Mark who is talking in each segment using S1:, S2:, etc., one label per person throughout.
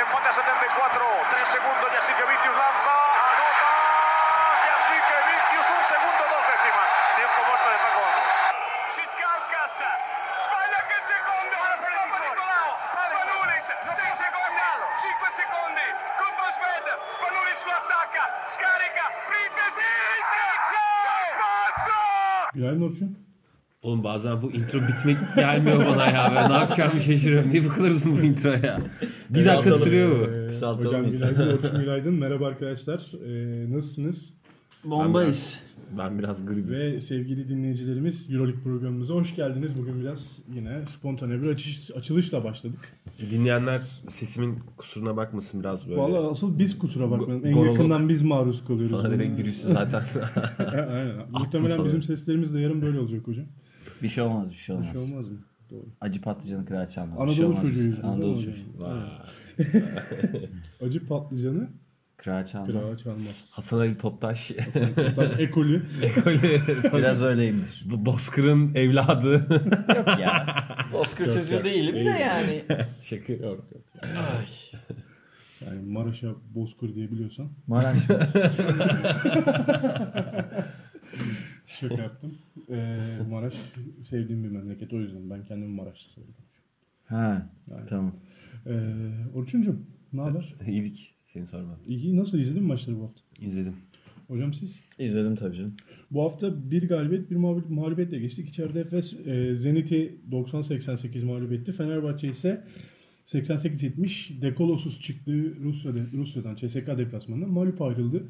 S1: empate a 74, 3 segundos y así que Vicius lanza, anota, y así que Vicius un segundo, dos décimas. Tiempo muerto de Paco Vamos.
S2: Schiskauskas, sbaglia che il secondo, colpo di Colau, Spanulis, 6 secondi, 5 secondi, contro Sved, Spanulis lo attacca, scarica, Pripesi, passo!
S3: Günaydın Orçun.
S4: Oğlum bazen bu intro bitmek gelmiyor bana ya. Ben ne yapacağımı şaşırıyorum. Niye bu kadar uzun bu intro ya? Bir dakika sürüyor bu.
S3: Ee,
S5: Kısaltalım
S3: hocam günaydın, Orçun günaydın. Merhaba arkadaşlar. Ee, nasılsınız?
S5: Bombayız.
S4: Ben biraz gribim.
S3: Ve sevgili dinleyicilerimiz Euroleague programımıza hoş geldiniz. Bugün biraz yine spontane bir açış, açılışla başladık.
S4: Dinleyenler sesimin kusuruna bakmasın biraz böyle.
S3: Vallahi asıl biz kusura bakmayalım. En
S4: Gorolog.
S3: yakından biz maruz kalıyoruz.
S4: Sana direkt virüsü zaten.
S3: Aynen. Muhtemelen
S4: sana.
S3: bizim seslerimiz de yarın böyle olacak hocam.
S5: Bir şey olmaz, bir şey
S3: Bir
S5: olmaz.
S3: şey olmaz mı? Doğru.
S5: Acı patlıcanı kırağı çalmaz.
S3: Anadolu
S5: şey
S3: çocuğuyuz
S5: Anadolu çocuğu.
S3: Acı patlıcanı
S5: Kırağı çalmaz.
S3: kırağa çalmaz.
S4: Hasan Ali Toptaş.
S3: Tabii ekolü.
S5: Biraz öyleyimdir.
S4: Bu Bozkır'ın evladı.
S5: Yok ya. Bozkır çocuğu
S3: yok.
S5: değilim de yani.
S4: Şaka yok. yok.
S3: Yani Maraş'a bozkır diyebiliyorsan.
S5: Maraş.
S3: Şaka yaptım. Ee, Maraş sevdiğim bir memleket o yüzden ben kendimi Maraş'ta seviyorum.
S5: ha,
S3: Yani.
S5: tamam.
S3: Ee, Orçuncuğum ne haber?
S4: İyilik. Seni sorma.
S3: İyi nasıl izledin mi maçları bu hafta?
S4: İzledim.
S3: Hocam siz?
S5: İzledim tabii canım.
S3: Bu hafta bir galibiyet bir mağlubiyet, mağlubiyetle geçtik. İçeride Efes e, Zenit'i 90-88 mağlup etti. Fenerbahçe ise 88-70 Dekolosuz çıktığı Rusya'da, Rusya'dan CSK deplasmanından mağlup ayrıldı.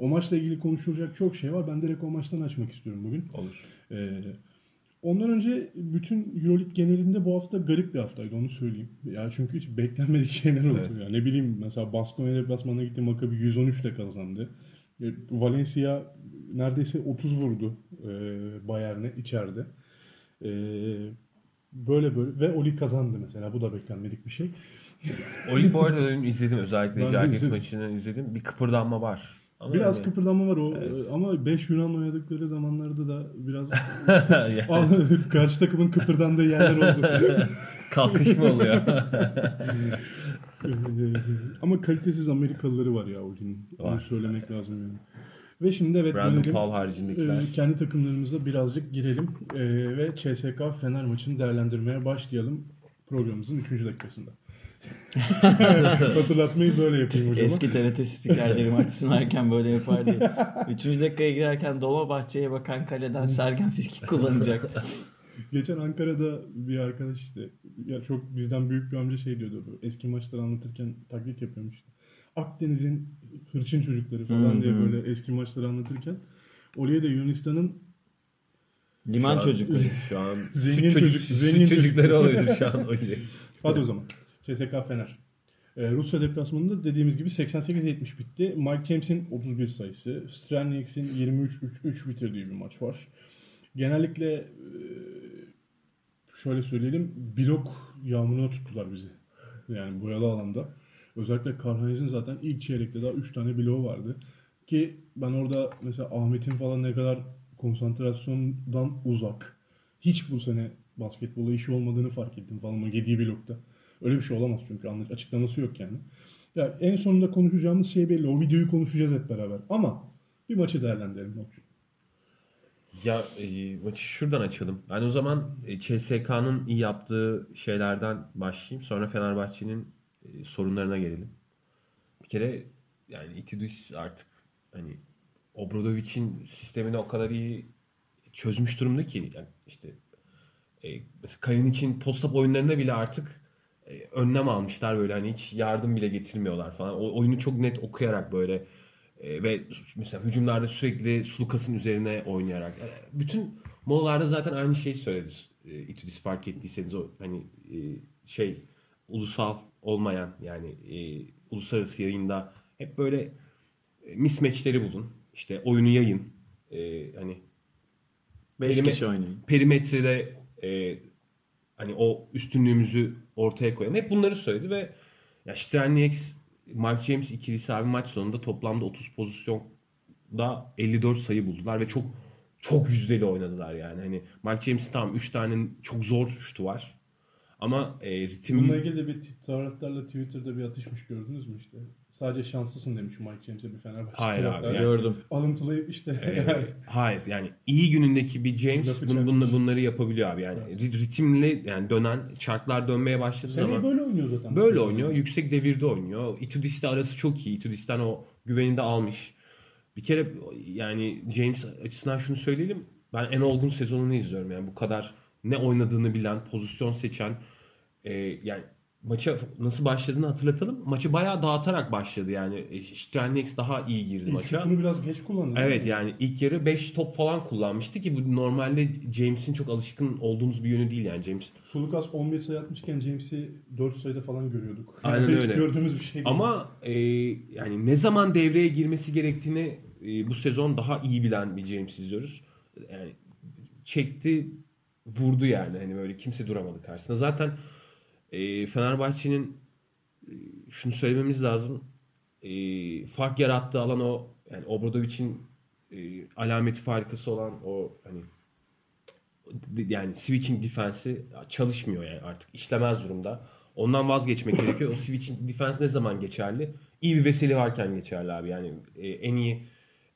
S3: O maçla ilgili konuşulacak çok şey var. Ben direkt o maçtan açmak istiyorum bugün.
S4: Olur.
S3: Ee, ondan önce bütün Euroleague genelinde bu hafta garip bir haftaydı onu söyleyeyim. Ya çünkü hiç beklenmedik şeyler oldu.
S4: Evet.
S3: Ya ne bileyim mesela Baskonya deplasmanına gitti Maccabi 113 ile kazandı. E, Valencia neredeyse 30 vurdu e, Bayern'e içeride. E, böyle böyle ve Oli kazandı mesela. Bu da beklenmedik bir şey.
S4: Oli bu arada izledim. Özellikle
S3: izledim.
S4: maçını izledim. Bir kıpırdanma var. Ama
S3: Biraz
S4: yani-
S3: kıpırdanma var o e, ama 5 Yunan oynadıkları zamanlarda da biraz
S4: Yani
S3: karşı takımın kıpırdandığı yerler oldu.
S4: kalkış mı oluyor?
S3: Ama kalitesiz Amerikalıları var ya Oli'nin. Onu söylemek lazım yani. Ve şimdi evet
S4: Brandon
S3: dönelim.
S4: Paul haricindekiler.
S3: Ee, kendi takımlarımızla birazcık girelim Ee, ve CSK Fener maçını değerlendirmeye başlayalım programımızın 3. dakikasında. Hatırlatmayı böyle yapayım hocam.
S5: Eski TRT spikerleri maç sunarken böyle yapar diye. Üçüncü dakikaya girerken Dolmabahçe'ye bakan kaleden Sergen Firki kullanacak.
S3: Geçen Ankara'da bir arkadaş işte ya çok bizden büyük bir amca şey diyordu. bu Eski maçları anlatırken taklit yapıyormuş. işte. Akdeniz'in hırçın çocukları falan diye böyle eski maçları anlatırken Oraya da Yunanistan'ın
S5: Liman
S4: Şu an-
S5: çocukları.
S4: Şu an
S3: Zengin
S4: süt, çocuk,
S3: çocuk-
S4: süt
S3: zengin
S4: çocukları
S3: çocuk.
S4: oluyordur şu an öyle.
S3: Hadi o zaman. CSK Fener. Ee, Rusya deplasmanında dediğimiz gibi 88-70 bitti. Mike James'in 31 sayısı, Strelniks'in 23-3 bitirdiği bir maç var. Genellikle e, şöyle söyleyelim blok yağmuruna tuttular bizi. Yani boyalı alanda. Özellikle Karhaniz'in zaten ilk çeyrekte daha 3 tane bloğu vardı. Ki ben orada mesela Ahmet'in falan ne kadar konsantrasyondan uzak. Hiç bu sene basketbola işi olmadığını fark ettim falan o yediği blokta. Öyle bir şey olamaz çünkü anla- açıklaması yok yani. Ya en sonunda konuşacağımız şey belli. O videoyu konuşacağız hep beraber. Ama bir maçı değerlendirelim. Orçun.
S4: Ya e, maçı şuradan açalım. Ben o zaman e, CSK'nın iyi yaptığı şeylerden başlayayım. Sonra Fenerbahçe'nin e, sorunlarına gelelim. Bir kere yani Itudis artık hani Obradovic'in sistemini o kadar iyi çözmüş durumda ki yani işte e, mesela Kalin için post-up oyunlarında bile artık önlem almışlar böyle hani hiç yardım bile getirmiyorlar falan. O oyunu çok net okuyarak böyle e, ve mesela hücumlarda sürekli Sulukas'ın üzerine oynayarak. E, bütün molalarda zaten aynı şeyi söyledi. E, İtudis fark ettiyseniz o hani e, şey ulusal olmayan yani e, uluslararası yayında hep böyle e, mismatchleri bulun. İşte oyunu yayın. E, hani
S5: 5
S4: Elime-
S5: kişi oynayın.
S4: perimetrede e, hani o üstünlüğümüzü ortaya koyalım. Hep bunları söyledi ve ya Strelnieks, Mark James ikilisi abi maç sonunda toplamda 30 pozisyonda 54 sayı buldular ve çok çok yüzdeli oynadılar yani. Hani Mark James'in tamam 3 tane çok zor şutu var. Ama e, ritim
S3: Bununla ilgili de bir taraftarla Twitter'da bir atışmış gördünüz mü işte. Sadece şanslısın demiş Mike James'e bir Fenerbahçe
S4: Hayır abi, yani-
S5: Gördüm.
S3: Alıntılayıp işte
S4: e, hayır yani iyi günündeki bir James
S3: çakmış.
S4: bunla- bunları yapabiliyor abi. Yani ri- ritimli yani dönen çarklar dönmeye başladığı
S3: Seneye
S4: zaman
S3: böyle oynuyor zaten.
S4: Böyle oynuyor. Yüksek devirde oynuyor. Itudis'le arası çok iyi. Itudis'ten o güveni de almış. Bir kere yani James açısından şunu söyleyelim. Ben en olgun sezonunu izliyorum. Yani bu kadar ne oynadığını bilen, pozisyon seçen e, yani maça nasıl başladığını hatırlatalım. Maçı bayağı dağıtarak başladı yani. E, Strelnieks daha iyi girdi
S3: İlk
S4: maça.
S3: şutunu biraz geç kullandı.
S4: Evet
S3: mi?
S4: yani ilk yarı 5 top falan kullanmıştı ki bu normalde James'in çok alışkın olduğumuz bir yönü değil yani James.
S3: Sulukas 11 sayı atmışken James'i 4 sayıda falan görüyorduk.
S4: Aynen
S3: Hiç
S4: öyle.
S3: gördüğümüz bir şey değil.
S4: Ama e, yani ne zaman devreye girmesi gerektiğini e, bu sezon daha iyi bilen bir James izliyoruz. Yani çekti, vurdu yani. Hani böyle kimse duramadı karşısında. Zaten e, Fenerbahçe'nin şunu söylememiz lazım. E, fark yarattığı alan o yani Obradovic'in e, alameti farikası olan o hani yani switching defense'i çalışmıyor yani artık işlemez durumda. Ondan vazgeçmek gerekiyor. O switching defense ne zaman geçerli? İyi bir vesile varken geçerli abi. Yani e, en iyi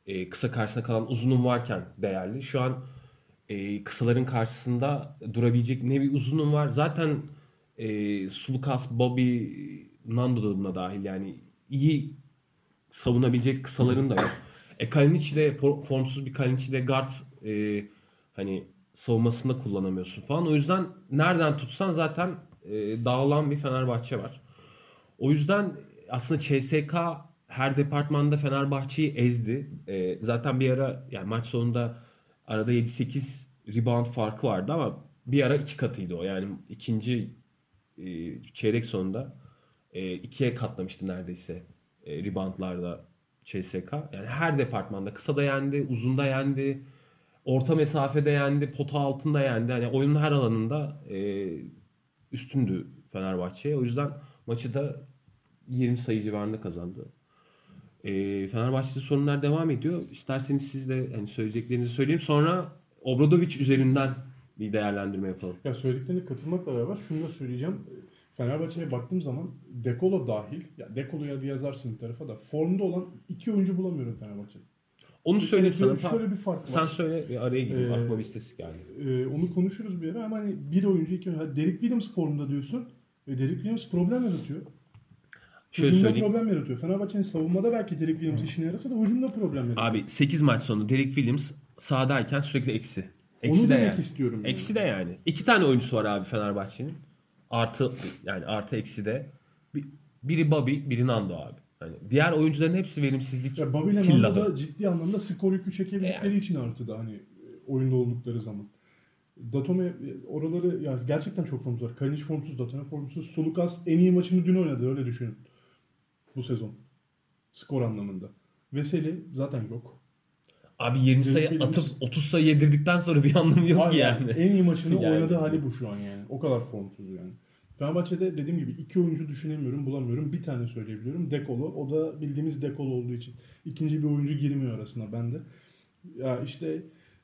S4: e, kısa karşısında kalan uzunun varken değerli. Şu an e, kısaların karşısında durabilecek ne bir uzunun var. Zaten e, Sulukas, Bobby, Nando da buna dahil. Yani iyi savunabilecek kısaların da yok. E Kalinic de for- formsuz bir Kalinic de guard e, hani savunmasında kullanamıyorsun falan. O yüzden nereden tutsan zaten e, dağılan bir Fenerbahçe var. O yüzden aslında CSK her departmanda Fenerbahçe'yi ezdi. E, zaten bir ara yani maç sonunda arada 7-8 rebound farkı vardı ama bir ara iki katıydı o. Yani ikinci e, çeyrek sonunda e, ikiye katlamıştı neredeyse e, reboundlarda CSK. Yani her departmanda kısa da yendi, uzun da yendi, orta mesafede yendi, pota altında yendi. Hani oyunun her alanında e, üstündü Fenerbahçe. O yüzden maçı da 20 sayı civarında kazandı. E, Fenerbahçe'de sorunlar devam ediyor. İsterseniz siz de hani söyleyeceklerinizi söyleyeyim. Sonra Obradovic üzerinden bir değerlendirme yapalım.
S3: Ya söylediklerine katılmakla beraber şunu da söyleyeceğim. Fenerbahçe'ye baktığım zaman Dekolo dahil, ya Dekolo'ya da yazarsın bir tarafa da formda olan iki oyuncu bulamıyorum Fenerbahçe'de.
S4: Onu söyleyeyim sana.
S3: Şöyle bir fark var.
S4: Sen söyle bir araya gireyim.
S3: Ee,
S4: Aklıma bir istatistik geldi.
S3: Ee, onu konuşuruz bir ara ama hani bir oyuncu iki oyuncu. Derek Williams formda diyorsun. Ve Derek Williams problem yaratıyor.
S4: Şöyle
S3: hücumda
S4: söyleyeyim.
S3: problem yaratıyor. Fenerbahçe'nin savunmada belki Derek Williams işine yarasa da hücumda problem yaratıyor.
S4: Abi 8 maç sonu Derek Williams sahadayken sürekli eksi. Eksi
S3: Onu
S4: de
S3: demek
S4: yani.
S3: istiyorum. yani.
S4: Eksi de yani. İki tane oyuncusu var abi Fenerbahçe'nin. Artı yani artı eksi de. Bir- Biri Bobby, biri Nando abi. Hani diğer oyuncuların hepsi verimsizlik
S3: Ya Bobby ile. Nando da ciddi anlamda skor yükü çekebildikleri
S4: Yani.
S3: için artıda hani e, oyunda oldukları zaman. Datome oraları ya gerçekten çok formsuz var. Kalinic formsuz, Datome formsuz. Sulukas en iyi maçını dün oynadı öyle düşünün. Bu sezon. Skor anlamında. Veseli zaten yok.
S4: Abi 20 sayı
S3: Derek
S4: atıp
S3: Williams-
S4: 30 sayı yedirdikten sonra bir anlamı yok ki
S3: Aynen.
S4: yani.
S3: En iyi maçını
S4: Yani.
S3: oynadığı hali bu şu an yani. O kadar formsuz yani. Fenerbahçe'de dediğim gibi iki oyuncu düşünemiyorum, bulamıyorum. Bir tane söyleyebiliyorum. Dekolo. O da bildiğimiz Dekolo olduğu için. İkinci bir oyuncu girmiyor arasına bende. Ya işte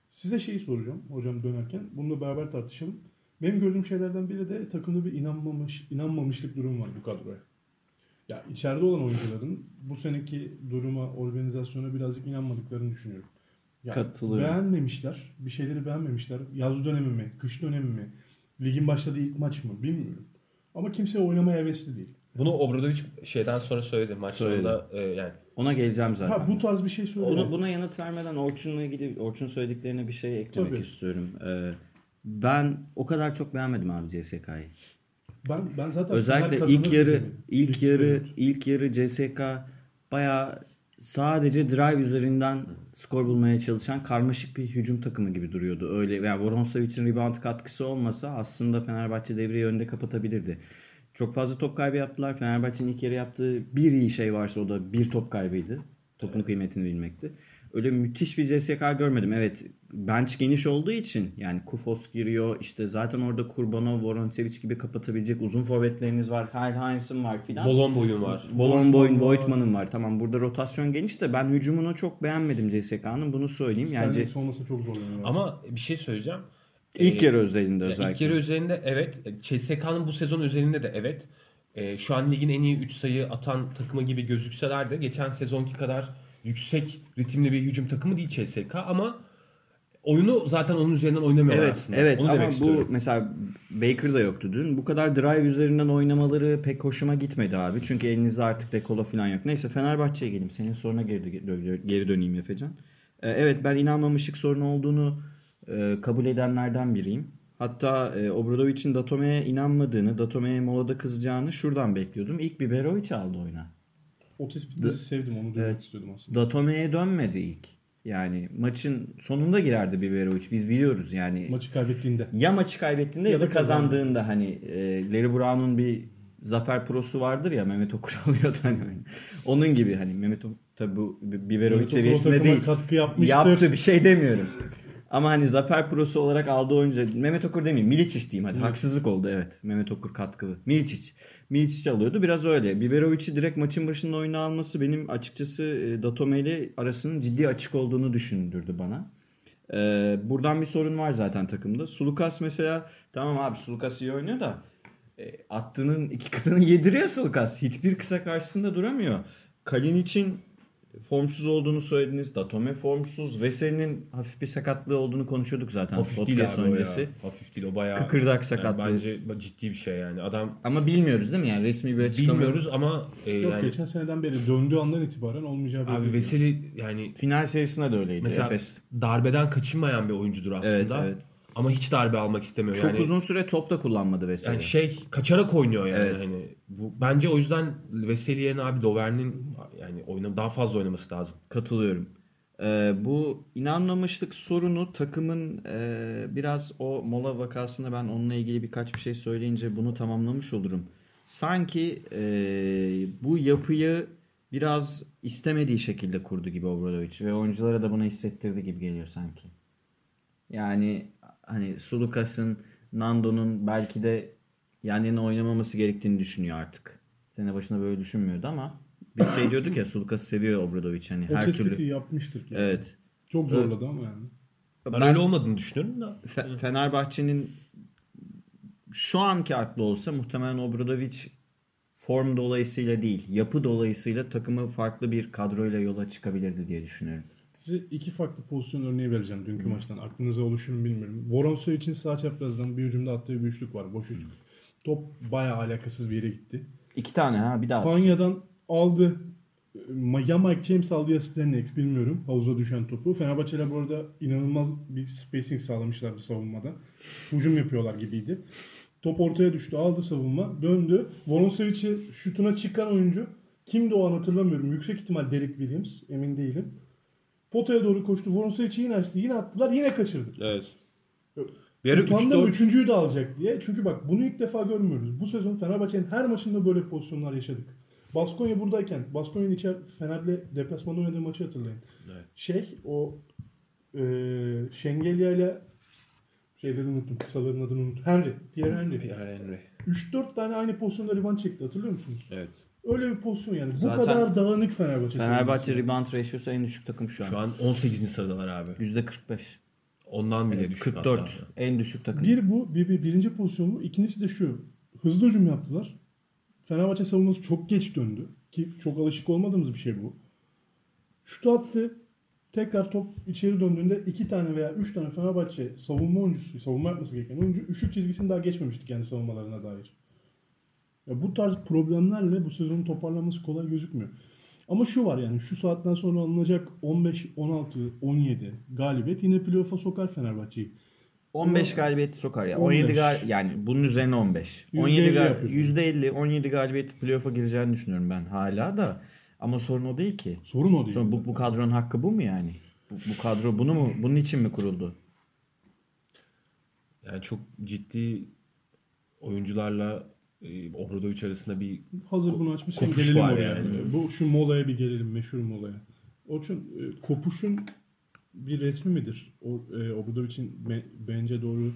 S3: size şeyi soracağım hocam dönerken. Bununla beraber tartışalım. Benim gördüğüm şeylerden biri de takımda bir inanmamış, inanmamışlık durum var bu kadroya. Ya içeride olan oyuncuların bu seneki duruma, organizasyona birazcık inanmadıklarını düşünüyorum. Ya
S5: Katılıyorum.
S3: Beğenmemişler. Bir şeyleri beğenmemişler. Yaz dönemi mi? Kış dönemi mi? Ligin başladığı ilk maç mı? Bilmiyorum. Ama kimse oynamaya hevesli değil.
S4: Bunu Obradovic şeyden sonra söyledi. Maç
S5: Söyledi.
S4: sonunda e, yani
S5: Ona geleceğim zaten.
S3: Ha bu tarz bir şey söyle.
S5: Onu, buna yanıt vermeden Orçun'la ilgili Orçun söylediklerine bir şey eklemek
S3: Tabii.
S5: istiyorum. Ee, ben o kadar çok beğenmedim abi CSK'yı.
S3: Ben ben zaten final
S5: Özellikle
S3: kazanır
S5: ilk yarı
S3: dedim.
S5: ilk yarı
S3: yarı.
S5: ilk yarı CSK bayağı sadece drive üzerinden skor bulmaya çalışan karmaşık bir hücum takımı gibi duruyordu. Öyle veya Voronsovic'in rebound katkısı olmasa aslında Fenerbahçe devreyi önde kapatabilirdi. Çok fazla top kaybı yaptılar. Fenerbahçe'nin ilk yarı yaptığı bir iyi şey varsa o da bir top kaybıydı. Topun kıymetini bilmekti. Öyle müthiş bir CSK görmedim. Evet bench geniş olduğu için yani Kufos giriyor. işte zaten orada Kurbanov, Voronsevic gibi kapatabilecek uzun forvetleriniz var. Kyle Heinz'ın var filan.
S4: Bolon boyun var.
S5: Bolon Boyun. Voigtman'ın var. Tamam burada rotasyon geniş de ben hücumunu çok beğenmedim CSK'nın. Bunu söyleyeyim. Yani
S3: Stanley olmasa çok zorlanıyor.
S4: Ama bir şey söyleyeceğim.
S5: İlk
S4: Ee,
S5: yarı özelinde özellikle.
S4: İlk yarı özelinde evet. CSK'nın bu sezon özelinde de evet. Ee, şu an ligin en iyi 3 sayı atan takımı gibi gözükseler de geçen sezonki kadar yüksek ritimli bir hücum takımı değil CSK ama oyunu zaten onun üzerinden oynamıyorlar
S5: Evet,
S4: aslında.
S5: evet
S4: Onu
S5: ama
S4: demek
S5: bu
S4: istiyorum.
S5: mesela Baker da yoktu dün. Bu kadar drive üzerinden oynamaları pek hoşuma gitmedi abi. Çünkü elinizde artık dekolo falan yok. Neyse Fenerbahçe'ye geleyim. Senin soruna geri, geri döneyim Efecan. Ee, evet ben inanmamışlık sorunu olduğunu e, kabul edenlerden biriyim. Hatta e, Obradovic'in Datome'ye inanmadığını, Datome'ye molada kızacağını şuradan bekliyordum. İlk Biberovic aldı oyuna.
S3: O tespitleri sevdim onu duymak
S5: Evet.
S3: istiyordum aslında.
S5: Datome'ye dönmedi ilk. Yani maçın sonunda girerdi Biberovic. Biz biliyoruz yani.
S3: Maçı kaybettiğinde.
S5: ya maçı kaybettiğinde ya,
S3: Ya
S5: da
S3: da
S5: kazandığında hani e, Larry Brown'un bir zafer prosu vardır ya Mehmet Okur alıyordu hani. Onun gibi hani Mehmet Okur tabi bu Biberovic seviyesinde değil.
S3: katkı yapmıştır.
S5: Yaptı bir şey demiyorum. Ama hani zafer prosu olarak aldığı oyuncu Mehmet Okur demeyeyim Milicic diyeyim hadi haksızlık oldu evet Mehmet Okur katkılı. Milicic. Milicic alıyordu biraz öyle. Biberovic'i direkt maçın başında oyuna alması benim açıkçası e, Datome ile arasının ciddi açık olduğunu düşündürdü bana. Ee, buradan bir sorun var zaten takımda. Sulukas mesela tamam abi Sulukas iyi oynuyor da e, attığının iki katını yediriyor Sulukas. Hiçbir kısa karşısında duramıyor. Kalin için formsuz olduğunu söylediniz. Datome formsuz. Veseli'nin hafif bir sakatlığı olduğunu konuşuyorduk zaten
S4: Hafif
S5: podcast
S4: değil abi
S5: öncesi.
S4: o ya. Hafif değil o bayağı.
S5: Kıkırdak sakatlığı.
S4: Yani bence ciddi bir şey yani. Adam
S5: Ama bilmiyoruz değil mi? Yani resmi bir açıklama.
S4: bilmiyoruz ama e,
S3: Yok
S4: yani
S3: geçen seneden beri döndüğü andan itibaren olmayacağı belli.
S4: abi Veseli yani
S5: Final serisinde de öyleydi.
S4: mesela
S5: Efes.
S4: darbeden kaçınmayan bir oyuncudur aslında.
S5: Evet, evet.
S4: Ama hiç darbe almak istemiyor.
S5: Çok
S4: yani,
S5: uzun süre top da kullanmadı Veseli.
S4: yani şey kaçarak oynuyor yani
S5: Evet.
S4: hani bu bence o yüzden Veseli yerine abi Dover'nin yani oyna daha fazla oynaması lazım.
S5: Katılıyorum. Ee, bu inanmamışlık sorunu takımın e, biraz o mola vakasında ben onunla ilgili birkaç bir şey söyleyince bunu tamamlamış olurum. Sanki e, bu yapıyı biraz istemediği şekilde kurdu gibi Obradovic ve oyunculara da bunu hissettirdi gibi geliyor sanki. Yani hani Sulukas'ın, Nando'nun belki de yan yana oynamaması gerektiğini düşünüyor artık. Sene başında böyle düşünmüyordu ama biz şey diyorduk ya Sulukas'ı seviyor Obradovic hani
S3: O
S5: her türlü.
S3: yapmıştır ki.
S5: Evet.
S3: Çok zorladı ama yani.
S4: Ben,
S5: Ben-
S4: öyle olmadığını düşünüyorum da.
S5: Fe- Fenerbahçe'nin şu anki aklı olsa muhtemelen Obradovic form dolayısıyla değil, yapı dolayısıyla takımı farklı bir kadroyla yola çıkabilirdi diye düşünüyorum.
S3: Size iki farklı pozisyon örneği vereceğim dünkü maçtan. Aklınıza oluşur mu bilmiyorum. Voronsoy için sağ çaprazdan bir hücumda attığı bir üçlük var. Boş üçlük. Top bayağı alakasız bir yere gitti.
S5: İki tane ha bir daha.
S3: Panya'dan aldı. Ya Mike James aldı ya Stenix bilmiyorum. Havuza düşen topu. Fenerbahçeler bu arada inanılmaz bir spacing sağlamışlardı savunmada. Hücum yapıyorlar gibiydi. Top ortaya düştü. Aldı savunma. Döndü. Voronsevic'i şutuna çıkan oyuncu kimdi o an hatırlamıyorum. Yüksek ihtimal Derek Williams. Emin değilim. Potaya doğru koştu. Voronsevic'i yine açtı. Yine attılar. Yine kaçırdı.
S4: Evet. Ara
S3: Utandım
S4: 3-4
S3: üçüncüyü de alacak diye. Çünkü bak bunu ilk defa görmüyoruz. Bu sezon Fenerbahçe'nin her maçında böyle pozisyonlar yaşadık. Baskonya buradayken, Baskonya'nın içer Fener'le deplasmanda oynadığı maçı hatırlayın.
S4: Evet.
S3: Şey o e, Şengelya ile şeyleri unuttum, kısaların adını unuttum. Henry, Pierre Henry.
S4: Pierre Henry.
S3: 3-4 tane aynı pozisyonda riban çekti hatırlıyor musunuz?
S4: Evet.
S3: Öyle bir pozisyon yani. Bu
S5: Zaten
S3: kadar dağınık Fenerbahçe.
S5: Fenerbahçe rebound ratio'su en düşük takım şu an.
S4: Şu an 18. sıradalar abi.
S5: Yüzde 45.
S4: Ondan bile düşük
S5: 44.
S4: hatta.
S5: En düşük takım.
S3: Bir bu, bir, bir- birinci pozisyon bu. İkincisi de şu. Hızlı hücum yaptılar. Fenerbahçe savunması çok geç döndü. Ki çok alışık olmadığımız bir şey bu. Şutu attı. Tekrar top içeri döndüğünde iki tane veya üç tane Fenerbahçe savunma oyuncusu, savunma yapması gereken oyuncu üçlük çizgisini daha geçmemişti kendi savunmalarına dair. Ya bu tarz problemlerle bu sezonun toparlanması kolay gözükmüyor. Ama şu var yani şu saatten sonra alınacak 15, 16, 17 galibiyet yine playoff'a sokar Fenerbahçe'yi.
S5: 15 galibiyet sokar ya.
S3: 15.
S5: 17 gal yani bunun üzerine 15.
S3: %50
S5: 17 gal
S3: yapıyor.
S5: %50 17 galibiyet playoff'a gireceğini düşünüyorum ben hala da. Ama sorun o değil ki.
S3: Sorun o değil.
S5: Sonra bu, bu kadronun hakkı bu mu yani? Bu, bu kadro bunu mu bunun için mi kuruldu?
S4: Yani çok ciddi oyuncularla e, Obradovic arasında bir
S3: Hazır bunu açmışken
S4: Kopuş
S3: gelelim
S4: var
S3: oraya.
S4: yani.
S3: Bu şu molaya bir gelelim meşhur molaya. O için e, kopuşun bir resmi midir? O e, Obradovic'in be- bence doğru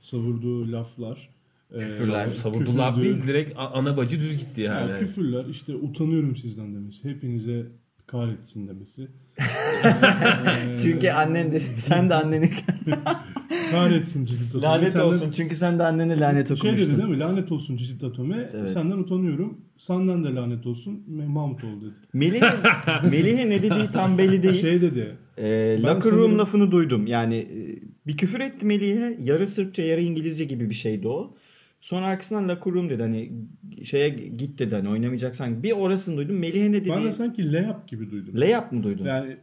S3: savurduğu laflar. e,
S5: Küfürler.
S4: savurdu laf
S3: küfürdü.
S4: değil direkt ana bacı düz gitti
S3: Ya,
S4: yani.
S3: küfürler işte utanıyorum sizden demesi. Hepinize kahretsin demesi.
S5: Çünkü annen de sen de annenin
S3: Kahretsin Cici Tatome.
S5: Lanet
S3: Senden-
S5: olsun çünkü sen de annene lanet
S3: Şey
S5: okumuştun.
S3: dedi değil mi? Lanet olsun Cici Tatome.
S5: Evet.
S3: Senden utanıyorum. Senden de lanet olsun. Mahmut ol dedi.
S5: Melih'e Melih'e ne dediği tam belli değil.
S3: Şey dedi. Ben
S5: locker room
S3: sanırım-
S5: lafını duydum. Yani e, bir küfür etti Melih'e. Yarı Sırpça yarı İngilizce gibi bir şeydi o. Sonra arkasından locker room dedi. Hani şeye git dedi. Hani oynamayacaksan. Bir orasını duydum. Melih'e ne dedi?
S3: Ben de sanki layup gibi duydum.
S5: Layup mı duydun?
S3: Yani e,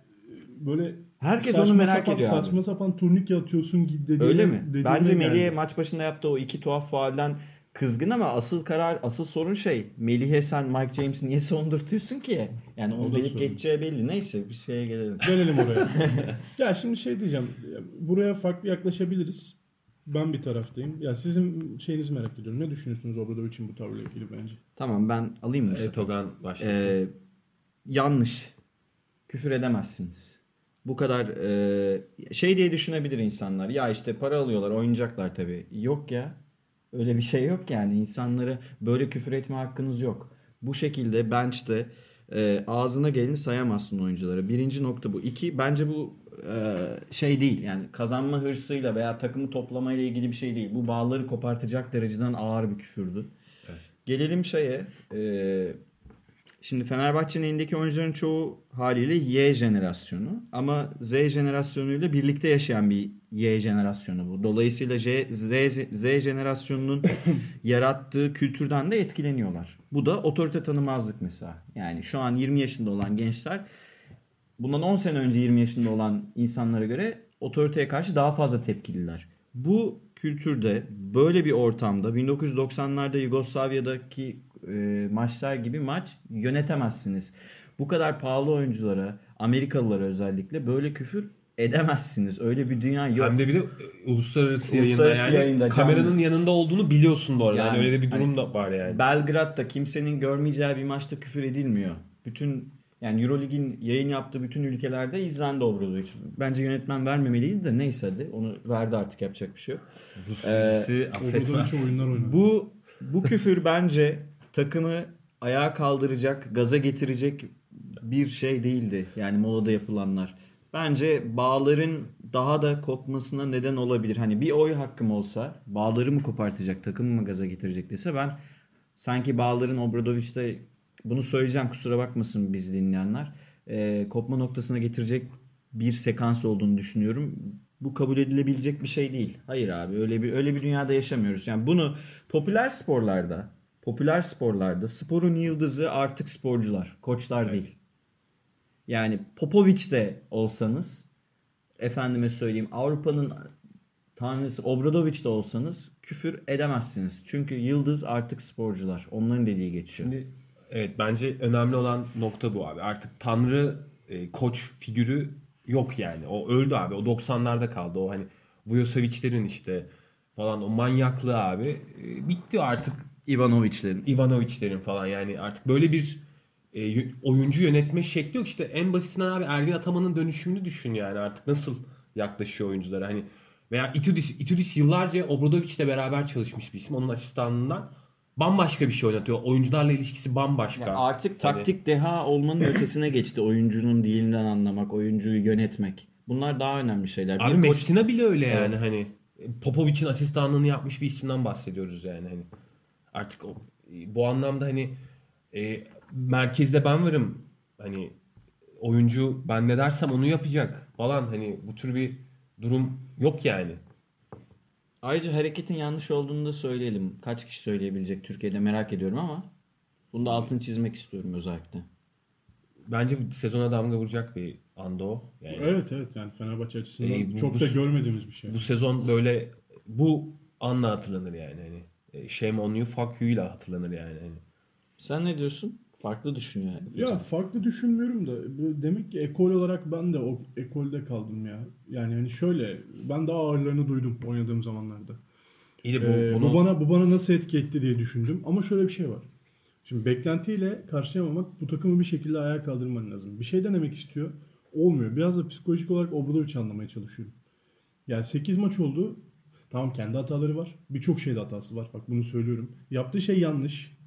S3: böyle
S5: Herkes
S3: saçma
S5: onu merak
S3: sapan,
S5: ediyor abi.
S3: Saçma sapan turnike atıyorsun dediğine,
S5: Öyle mi?
S3: dediğine
S5: Bence. Melih'e maç başında yaptığı o iki tuhaf faalden kızgın ama asıl karar, asıl sorun şey. Melih'e sen Mike James'i niye savundurtuyorsun ki? Yani
S3: O sorun.
S5: geçeceği belli. Neyse bir şeye gelelim.
S3: Dönelim oraya. ya şimdi şey diyeceğim. Buraya farklı yaklaşabiliriz. Ben bir taraftayım. Ya sizin şeyinizi merak ediyorum. Ne düşünüyorsunuz Obradovic'in bu tavrıyla ilgili bence?
S5: Tamam ben alayım mı? bu sefer?
S4: Togan başlasın.
S5: Ee, yanlış. Küfür edemezsiniz. Bu kadar e, şey diye düşünebilir insanlar. Ya işte para alıyorlar, oynayacaklar tabii. Yok ya. Öyle bir şey yok yani. İnsanlara böyle küfür etme hakkınız yok. Bu şekilde bench'te e, ağzına geleni sayamazsın oyunculara. Birinci nokta bu. İki, bence bu e, şey değil. Yani kazanma hırsıyla veya takımı toplamayla ilgili bir şey değil. Bu bağları kopartacak dereceden ağır bir küfürdü. Gelelim şeye. e, Şimdi Fenerbahçe'nin elindeki oyuncuların çoğu haliyle Y jenerasyonu ama Z jenerasyonuyla birlikte yaşayan bir Y jenerasyonu bu. Dolayısıyla J, Z, Z jenerasyonunun yarattığı kültürden de etkileniyorlar. Bu da otorite tanımazlık mesela. Yani şu an 20 yaşında olan gençler bundan 10 sene önce 20 yaşında olan insanlara göre otoriteye karşı daha fazla tepkililer. Bu kültürde böyle bir ortamda 1990'larda Yugoslavya'daki e, maçlar gibi maç yönetemezsiniz. Bu kadar pahalı oyunculara, Amerikalılara özellikle böyle küfür edemezsiniz. Öyle bir dünya yok.
S4: Hem de bir de uluslararası,
S5: Uluslararası
S4: yayında yani
S5: yayında,
S4: kameranın
S5: canlı.
S4: yanında olduğunu biliyorsun bu arada.
S5: Yani,
S4: Yani, öyle de bir durum
S5: hani,
S4: da var yani.
S5: Belgrad'da kimsenin görmeyeceği bir maçta küfür edilmiyor. Bütün yani Eurolig'in yayın yaptığı bütün ülkelerde izlendi Obradovic. Bence yönetmen vermemeliydi de neyse hadi. Onu verdi artık yapacak bir şey yok.
S4: Rus
S5: Ee,
S4: dizisi affetmez.
S3: Oyunlar oynadı.
S5: Bu bu küfür bence takımı ayağa kaldıracak, gaza getirecek bir şey değildi. Yani molada yapılanlar. Bence bağların daha da kopmasına neden olabilir. Hani bir oy hakkım olsa bağları mı kopartacak, takımı mı gaza getirecek dese ben sanki bağların Obradovic'te bunu söyleyeceğim kusura bakmasın biz dinleyenler. Ee, kopma noktasına getirecek bir sekans olduğunu düşünüyorum. Bu kabul edilebilecek bir şey değil. Hayır abi öyle bir öyle bir dünyada yaşamıyoruz. Yani bunu popüler sporlarda, popüler sporlarda sporun yıldızı artık sporcular, koçlar değil. Yani Popovic de olsanız efendime söyleyeyim Avrupa'nın tanrısı Obradovic de olsanız küfür edemezsiniz. Çünkü yıldız artık sporcular. Onların dediği geçiyor.
S4: Şimdi evet bence önemli olan nokta bu abi. Artık tanrı e, koç figürü yok yani. O öldü abi. O 90'larda kaldı. O hani Vujosevic'lerin işte falan o manyaklığı abi e, bitti artık
S5: Ivanovic'lerin.
S4: Ivanovic'lerin falan yani artık böyle bir e, oyuncu yönetme şekli yok. İşte en basitinden abi Ergin Ataman'ın dönüşümünü düşün yani artık nasıl yaklaşıyor oyunculara. Hani veya Itudis, Itudis yıllarca Obradovic'le beraber çalışmış bir isim. Onun asistanından bambaşka bir şey oynatıyor. Oyuncularla ilişkisi bambaşka.
S5: Ya artık
S4: Hani-
S5: taktik deha olmanın ötesine geçti. Oyuncunun dilinden anlamak, oyuncuyu yönetmek. Bunlar daha önemli şeyler.
S4: Abi
S5: Bir koç-
S4: Messina bile öyle yani
S5: Evet.
S4: hani Popovic'in asistanlığını yapmış bir isimden bahsediyoruz yani hani. Artık o, bu anlamda hani e, merkezde ben varım. Hani oyuncu ben ne dersem onu yapacak falan hani bu tür bir durum yok yani.
S5: Ayrıca hareketin yanlış olduğunu da söyleyelim. Kaç kişi söyleyebilecek Türkiye'de merak ediyorum ama bunu da altını çizmek istiyorum özellikle.
S4: Bence sezona damga vuracak bir anda o. Yani
S3: Evet evet yani Fenerbahçe açısından
S4: Ee, bu-
S3: çok
S4: bu-
S3: da görmediğimiz bir şey.
S4: bu sezon böyle bu anla hatırlanır yani hani. E, Shame on you, fuck you ile hatırlanır yani. Hani.
S5: Sen ne diyorsun? Farklı düşünüyor yani.
S3: Ya farklı düşünmüyorum da demek ki ekol olarak ben de o ekolde kaldım ya. Yani hani şöyle ben daha ağırlarını duydum oynadığım zamanlarda.
S4: İyi de bu,
S3: Ee,
S4: bunu
S3: bu bana bu bana nasıl etki etti diye düşündüm. Ama şöyle bir şey var. Şimdi beklentiyle karşılayamamak bu takımı bir şekilde ayağa kaldırman lazım. Bir şey denemek istiyor. Olmuyor. Biraz da psikolojik olarak Obradovic anlamaya çalışıyorum. Yani 8 maç oldu. Tamam kendi hataları var. Birçok şeyde hatası var. Bak bunu söylüyorum. Yaptığı şey yanlış.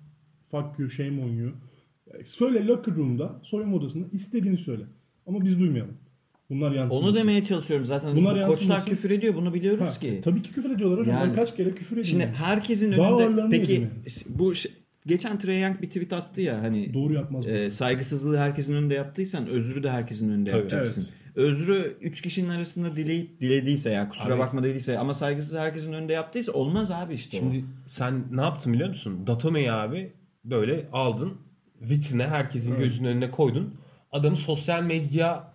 S3: Fuck you, shame on you. Yani söyle locker room'da, soyunma odasında istediğini söyle. Ama biz duymayalım. Bunlar yansımasın.
S5: Onu demeye çalışıyorum zaten.
S3: Bunlar
S5: Bu koçlar
S3: yansımasın.
S5: küfür ediyor bunu biliyoruz
S3: Ha,
S5: ki.
S3: Tabii ki küfür ediyorlar hocam.
S5: Yani-
S3: ben kaç kere küfür ediyorum.
S5: Şimdi herkesin
S3: Daha
S5: önünde peki
S3: yedim
S5: bu geçen Trae Young bir tweet attı ya hani
S3: Doğru yapmaz.
S5: e, saygısızlığı herkesin önünde yaptıysan özrü de herkesin önünde
S4: Tabii,
S5: yapacaksın.
S3: evet.
S5: Özrü üç kişinin arasında dileyip dilediyse ya kusura
S4: Abi-
S5: bakma dediyse ama saygısız herkesin önünde yaptıysa olmaz abi işte
S4: Şimdi sen ne yaptın biliyor musun? Datome'yi abi böyle aldın vitrine herkesin gözünün önüne koydun. Adamı sosyal medyaya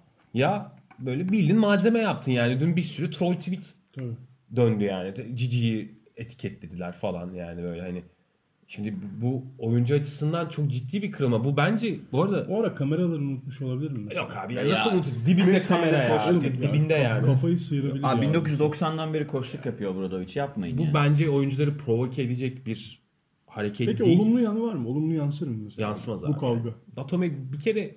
S4: böyle bildiğin malzeme yaptın yani. Dün bir sürü troll tweet
S3: Tabii.
S4: döndü yani. Cici'yi etiketlediler falan yani böyle hani. Şimdi bu, oyuncu açısından çok ciddi bir kırılma. Bu bence bu arada
S3: O ara kameraları unutmuş olabilir mi? mesela?
S4: yok abi ya,
S5: Ya,
S4: nasıl unutun? Dibinde
S5: 40 senede
S4: kamera ya.
S5: koştuk
S3: Ya,
S4: Dibinde
S3: kaf-
S4: yani.
S3: Kafayı sıyırabilir.
S5: Abi
S3: ya.
S5: 1990'dan beri koçluk yapıyor Obradoviç yapmayın
S4: Bu
S5: ya.
S4: bence oyuncuları provoke edecek bir hareket
S3: Peki olumlu yanı var mı? Olumlu yansır mı mesela?
S4: Yansımaz
S3: Bu
S4: abi.
S3: kavga.
S4: Datome bir kere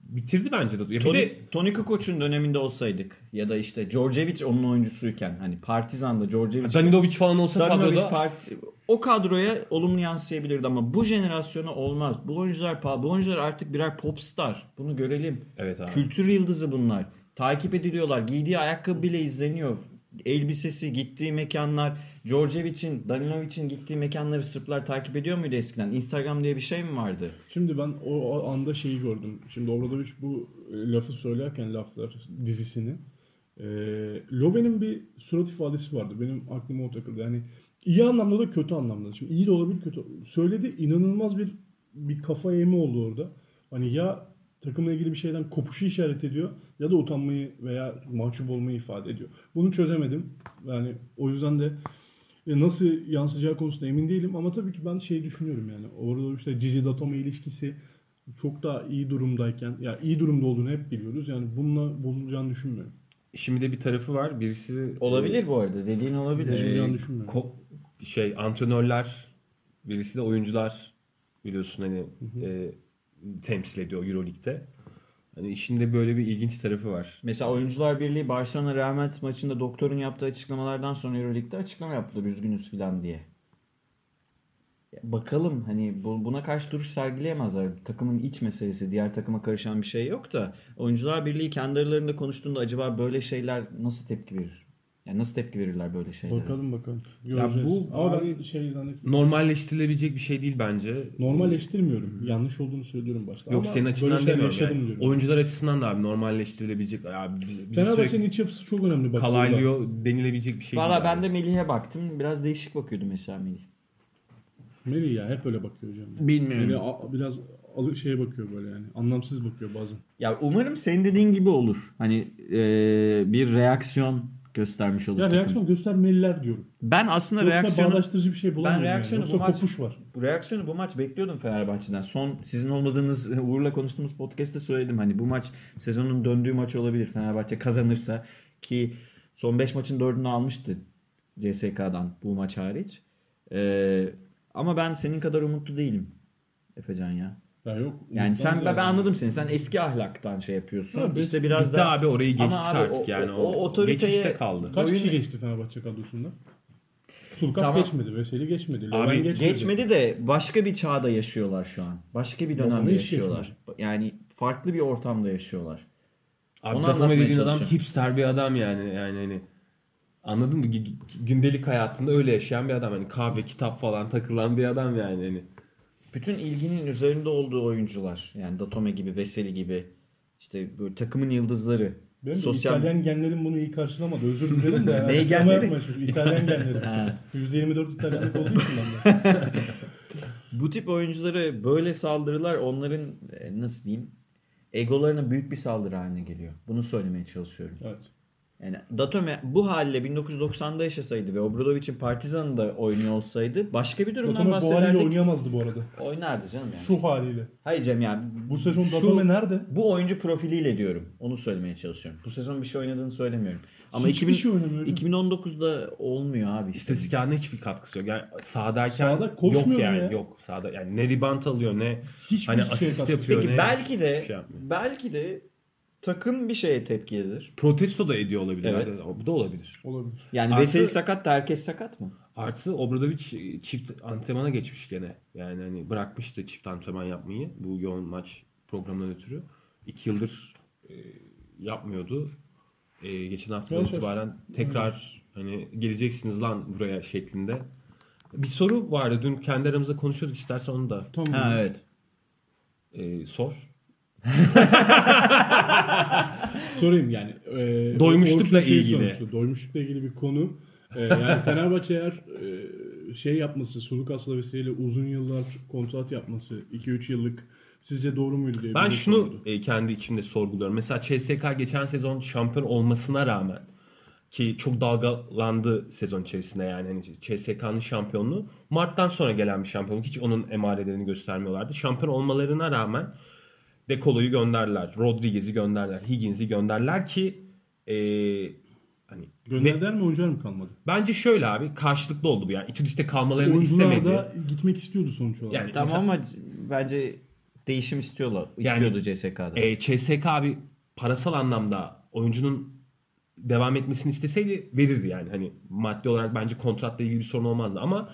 S4: bitirdi bence de.
S5: Tony,
S4: de
S5: Tony Kukoc'un döneminde olsaydık ya da işte Djordjevic onun oyuncusuyken hani Partizan'da Djordjevic
S4: Danilovic falan olsa
S5: Darinovic
S4: kadroda
S5: part- o kadroya olumlu yansıyabilirdi ama bu jenerasyona olmaz. Bu oyuncular bu oyuncular artık birer popstar. Bunu görelim.
S4: Evet abi.
S5: Kültür yıldızı bunlar. Takip ediliyorlar. Giydiği ayakkabı bile izleniyor. Elbisesi, gittiği mekanlar, Djordjevic'in, Danilovic'in gittiği mekanları Sırplar takip ediyor muydu eskiden? Instagram diye bir şey mi vardı?
S3: Şimdi ben o, anda şeyi gördüm. Şimdi Obradovic bu e, lafı söylerken laflar dizisini e, Loven'in bir surat ifadesi vardı. Benim aklıma o takıldı. Yani iyi anlamda da kötü anlamda. da. Şimdi iyi de olabilir kötü. Söyledi inanılmaz bir bir kafa eğimi oldu orada. Hani ya takımla ilgili bir şeyden kopuşu işaret ediyor ya da utanmayı veya mahcup olmayı ifade ediyor. Bunu çözemedim. Yani o yüzden de nasıl yansıyacağı konusunda emin değilim ama tabii ki ben şey düşünüyorum yani. Orada işte Cici Datome ilişkisi çok daha iyi durumdayken ya iyi durumda olduğunu hep biliyoruz. Yani bununla bozulacağını düşünmüyorum.
S4: Şimdi de bir tarafı var. Birisi
S5: Olabilir bu arada. Dediğin olabilir.
S3: Bozulacağını
S4: Ee,
S3: düşünmüyorum.
S4: ko- şey antrenörler birisi de oyuncular biliyorsun hani e, temsil ediyor Euroleague'de. Hani işinde böyle bir ilginç tarafı var.
S5: Mesela Oyuncular Birliği Barcelona Real Madrid maçında doktorun yaptığı açıklamalardan sonra Euroleague'de açıklama yaptılar üzgünüz filan diye. Ya bakalım hani bu, buna karşı duruş sergileyemezler. Takımın iç meselesi, diğer takıma karışan bir şey yok da Oyuncular Birliği kendi aralarında konuştuğunda acaba böyle şeyler nasıl tepki verir? Yani nasıl tepki verirler böyle şeylere?
S3: Bakalım bakalım. Göreceğiz.
S4: bu
S3: ama
S4: abi-
S3: ben şey zannetmiyorum.
S4: Normalleştirilebilecek bir şey değil bence.
S3: Normalleştirmiyorum. Yanlış olduğunu söylüyorum başta.
S4: Yok
S3: Ama
S4: senin açısından demiyorum yani.
S3: diyorum.
S4: Oyuncular açısından da abi normalleştirilebilecek. Abi,
S3: Fenerbahçe'nin iç yapısı çok önemli. Bak,
S4: kalaylıyor denilebilecek bir şey
S5: Valla
S4: değil.
S5: ben
S4: abi.
S5: de Melih'e baktım. Biraz değişik bakıyordu mesela Melih.
S3: Melih ya hep öyle bakıyor hocam.
S5: Bilmiyorum.
S3: Melih biraz alı şeye bakıyor böyle yani. Anlamsız bakıyor bazen.
S5: Ya umarım senin dediğin gibi olur. Hani eee, bir reaksiyon göstermiş olur.
S3: Ya
S5: takım.
S3: reaksiyon göstermeliler diyorum.
S5: Ben aslında
S3: Yoksa
S5: reaksiyonu
S3: bağdaştırıcı bir şey bulamıyorum.
S5: reaksiyonu
S3: yani.
S5: bu
S3: Yoksa
S5: maç-
S3: kopuş var.
S5: Bu reaksiyonu bu maç bekliyordum Fenerbahçe'den. Son sizin olmadığınız Uğur'la konuştuğumuz podcast'te söyledim. Hani bu maç sezonun döndüğü maç olabilir. Fenerbahçe kazanırsa ki son 5 maçın 4'ünü almıştı CSK'dan bu maç hariç. Ee, ama ben senin kadar umutlu değilim Efecan ya.
S3: Ya yok.
S5: Yani sen ben, ben anladım seni. Sen eski ahlaktan şey yapıyorsun.
S3: Ha, biz-
S5: işte biraz
S4: Biz de
S5: da
S4: abi orayı geçtik
S5: abi
S4: artık
S5: o-
S4: yani.
S5: o-
S4: O,
S5: o otoriteye-
S4: geçişte kaldı.
S3: Kaç kişi geçti Fenerbahçe kadrosunda? Sulkas
S5: Tamam.
S3: geçmedi. Veseli geçmedi.
S4: Abi
S3: geçmedi.
S5: Geçmedi de başka bir çağda yaşıyorlar şu an. Başka bir dönemde yaşıyorlar. Yani farklı bir ortamda yaşıyorlar.
S4: Abi
S5: anlatmaya
S4: dediğin adam hipster bir adam yani. Yani hani anladın mı? Gündelik hayatında öyle yaşayan bir adam. Hani kahve, kitap falan takılan bir adam yani. Hani
S5: Bütün ilginin üzerinde olduğu oyuncular. Yani Datome gibi, Veseli gibi. işte böyle takımın yıldızları.
S3: Benim
S5: Sosyal
S3: İtalyan genlerim bunu iyi karşılamadı. Özür dilerim de. yani
S5: Neyi genleri?
S3: İtalyan genleri.
S5: Ha.
S3: %24 İtalyanlık olduğu için ben de.
S5: Bu tip oyunculara böyle saldırılar onların e, nasıl diyeyim egolarına büyük bir saldırı haline geliyor. Bunu söylemeye çalışıyorum.
S3: Evet.
S5: Yani Datome bu halle 1990'da yaşasaydı ve Obradovic'in Partizan'da oynuyor olsaydı başka bir durumdan
S3: Datome bu haliyle
S5: bahsederdik.
S3: oynayamazdı bu arada.
S5: Oynardı canım yani.
S3: Şu haliyle.
S5: Hayır Cem yani
S3: Bu sezon
S5: Şu-
S3: Datome nerede?
S5: bu oyuncu profiliyle diyorum. Onu söylemeye çalışıyorum. Bu sezon bir şey oynadığını söylemiyorum. Ama
S3: Hiçbir
S5: 2000,
S3: şey oynamıyor.
S5: 2019'da olmuyor abi. işte.
S4: istatistiklerine hiçbir katkısı yok. Yani sahadayken
S3: Sahada koşmuyor
S4: yok yani.
S3: ya.
S4: Yok sahada. Yani ne rebound alıyor ne
S3: Hiçbir
S4: hani
S3: şey
S4: asist yapıyor
S5: Peki
S4: ne
S5: belki de
S4: şey yapmıyor.
S5: belki de takım bir şeye tepki eder.
S4: Protesto da ediyor olabilir.
S5: Evet.
S4: Bu da olabilir.
S3: Olabilir.
S5: Yani
S4: Artı-
S5: Veseli sakat da herkes sakat mı?
S4: Artı Obradovic çift antrenmana geçmiş gene. Yani hani bırakmıştı çift antrenman yapmayı bu yoğun maç programından ötürü. İki yıldır e, yapmıyordu. Ee, geçen
S3: Yavaş yavaş.
S4: itibaren tekrar hani geleceksiniz lan buraya şeklinde. Bir soru vardı dün kendi aramızda konuşuyorduk istersen onu da
S3: Tamam.
S5: Ha evet.
S4: e, sor.
S3: Sorayım yani. E,
S4: Doymuşlukla ilgili.
S3: sormuştu. Doymuşlukla ilgili bir konu. E, yani Fenerbahçe eğer e, şey yapması, Sulukas'la vesaireyle uzun yıllar kontrat yapması, 2-3 yıllık sizce doğru muydu diye.
S4: Ben şunu
S3: soruydu.
S4: e, kendi içimde sorguluyorum. Mesela CSK geçen sezon şampiyon olmasına rağmen ki çok dalgalandı sezon içerisinde yani hani CSK'nın şampiyonluğu Mart'tan sonra gelen bir şampiyonluk. Hiç onun emarelerini göstermiyorlardı. Şampiyon olmalarına rağmen Dekolo'yu gönderdiler. Rodriguez'i gönderdiler. Higgins'i gönderdiler ki e, hani
S3: Gönderdiler mi oyuncular mı kalmadı?
S4: bence şöyle abi karşılıklı oldu bu yani. İtudis'te kalmalarını
S3: Oyuncular
S4: istemedi.
S3: da gitmek istiyordu sonuç olarak.
S4: Yani
S5: Tamam
S4: mesela-
S5: ama bence değişim istiyorlar.
S4: Yani-
S5: İstiyordu CSK'da.
S4: E, CSK abi parasal anlamda oyuncunun devam etmesini isteseydi verirdi yani. Hani maddi olarak bence kontratla ilgili bir sorun olmazdı ama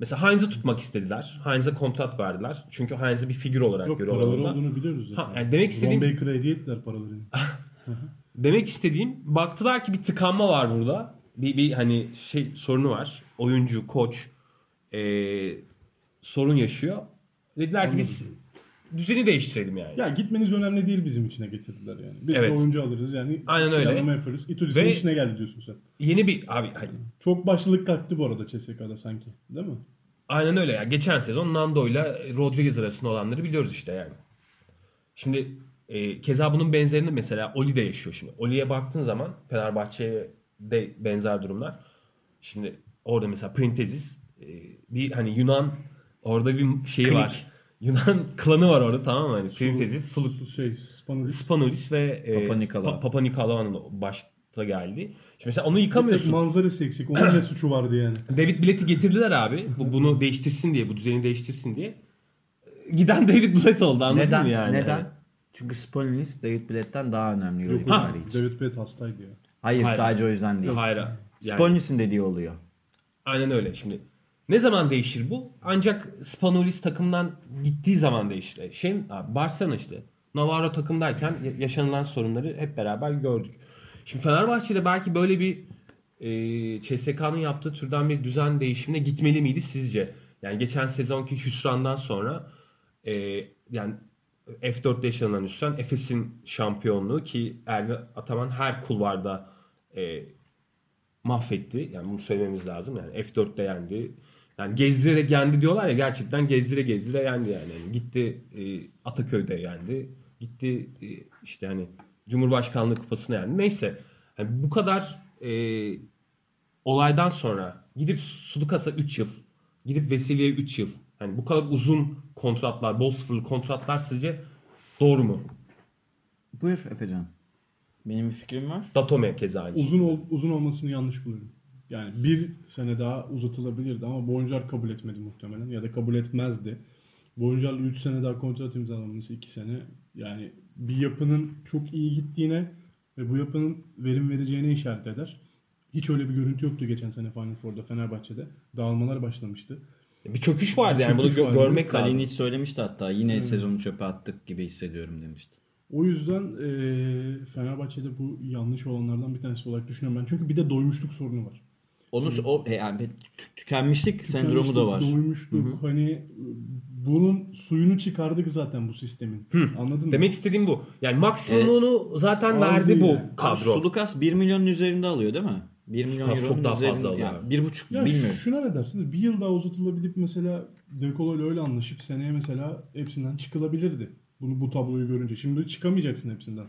S4: mesela Heinz'ı tutmak istediler. Heinz'e kontrat verdiler. Çünkü Heinz'ı bir figür olarak
S3: Yok
S4: görüyorlar
S3: paraları
S4: orada.
S3: olduğunu biliyoruz zaten.
S4: Ha, yani demek istediğim-
S3: Ron Baker'a hediye ettiler paralarını.
S4: Demek istediğim baktılar ki bir tıkanma var burada. Bir, bir hani şey sorunu var. Oyuncu, koç e, sorun yaşıyor. Dediler ki biz düzeni değiştirelim yani.
S3: ya gitmeniz önemli değil bizim içine getirdiler yani. Biz
S4: Evet.
S3: de oyuncu alırız yani.
S4: Aynen öyle.
S3: planlama yaparız. İtudis'in
S4: Ve-
S3: işine geldi diyorsun sen.
S4: Yeni bir abi hani
S3: Çok başlılık kalktı bu arada CSK'da sanki. Değil mi?
S4: Aynen öyle ya. Geçen sezon Nando ile Rodriguez arasında olanları biliyoruz işte yani. Şimdi e, keza bunun benzerini mesela Oli de yaşıyor şimdi. Oli'ye baktığın zaman Fenerbahçe'de benzer durumlar. Şimdi orada mesela Printezis e, bir hani Yunan orada bir şeyi
S5: Klik.
S4: var. Yunan klanı var orada tamam mı? Hani Printezis, Suluk,
S3: Su- şey, Spanulis.
S4: Spanulis ve e,
S5: Papa Nikolaou.
S4: Pa- Papa Nikolaou'nun başta geldi. Şimdi mesela onu
S3: Bir tek
S4: yıkamıyorsun.
S3: manzarası eksik. Onun ne suçu vardı yani?
S4: David Blatt'i getirdiler abi. Bu, bunu değiştirsin diye, bu düzeni değiştirsin diye. Giden David Blatt oldu anladın
S5: Neden?
S4: mı yani?
S5: Neden? Çünkü Spolinis David Blatt'ten daha önemli
S3: Yok,
S5: için.
S3: David Blatt hastaydı ya.
S5: Hayır,
S4: Hayır.
S5: sadece o yüzden değil.
S4: Hayır. Yani,
S5: Spolinis'in dediği oluyor.
S4: aynen öyle. Şimdi ne zaman değişir bu? Ancak Spanulis takımdan gittiği zaman değişir. E, Şey, Barcelona işte. Navarro takımdayken ya- yaşanılan sorunları hep beraber gördük. Şimdi Fenerbahçe'de belki böyle bir e, CSK'nın yaptığı türden bir düzen değişimine gitmeli miydi sizce? Yani geçen sezonki hüsrandan sonra e, yani F4'te yaşanılan hüsran Efes'in şampiyonluğu ki Ergin Ataman her kulvarda e, mahvetti. Yani bunu söylememiz lazım. Yani F4'te yendi. Yani gezdirerek yendi diyorlar ya gerçekten gezdire gezdire yendi yani. Yani gitti e, Ataköy'de yendi. Gitti e, işte hani Cumhurbaşkanlığı kupasına yendi. Neyse. Yani bu kadar e, olaydan sonra gidip Sulukas'a 3 yıl, gidip Veseli'ye 3 yıl. Yani bu kadar uzun kontratlar, bol sıfırlı kontratlar sizce doğru mu?
S5: Buyur Efecan. Benim bir fikrim var.
S4: Datome keza aynı.
S3: Uzun ol, uzun olmasını yanlış buluyorum. Yani bir sene daha uzatılabilirdi ama bu oyuncular kabul etmedi muhtemelen ya da kabul etmezdi. Bu oyuncularla 3 sene daha kontrat imzalaması 2 sene. Yani bir yapının çok iyi gittiğine ve bu yapının verim vereceğine işaret eder. Hiç öyle bir görüntü yoktu geçen sene Final Four'da Fenerbahçe'de. Dağılmalar başlamıştı.
S4: Bir çöküş vardı
S3: Bir
S4: yani bunu
S3: çöküş
S4: gö-
S3: vardı.
S4: görmek lazım.
S5: Kalinic söylemişti hatta yine sezonu çöpe attık gibi hissediyorum demişti.
S3: O yüzden eee Fenerbahçe'de bu yanlış olanlardan bir tanesi olarak düşünüyorum ben. Çünkü bir de doymuşluk sorunu var.
S5: Onu o e, yani tü- tükenmişlik sendromu da var.
S3: Doymuşluk. Hani bunun suyunu çıkardık zaten bu sistemin. Anladın mı?
S4: Demek istediğim bu. Yani maksimumunu zaten
S3: Aldı
S4: verdi bu
S3: yani.
S4: Kadro.
S5: Sulukas 1 milyonun üzerinde alıyor değil mi? 1 milyon euronun
S4: çok daha
S5: üzerinde.
S4: fazla alıyor
S5: yani bir buçuk
S3: ya
S5: bilmiyorum.
S3: şuna ne dersiniz? Bir yıl daha uzatılabilip mesela Dekolo ile öyle anlaşıp seneye mesela hepsinden çıkılabilirdi. Bunu bu tabloyu görünce. Şimdi çıkamayacaksın hepsinden.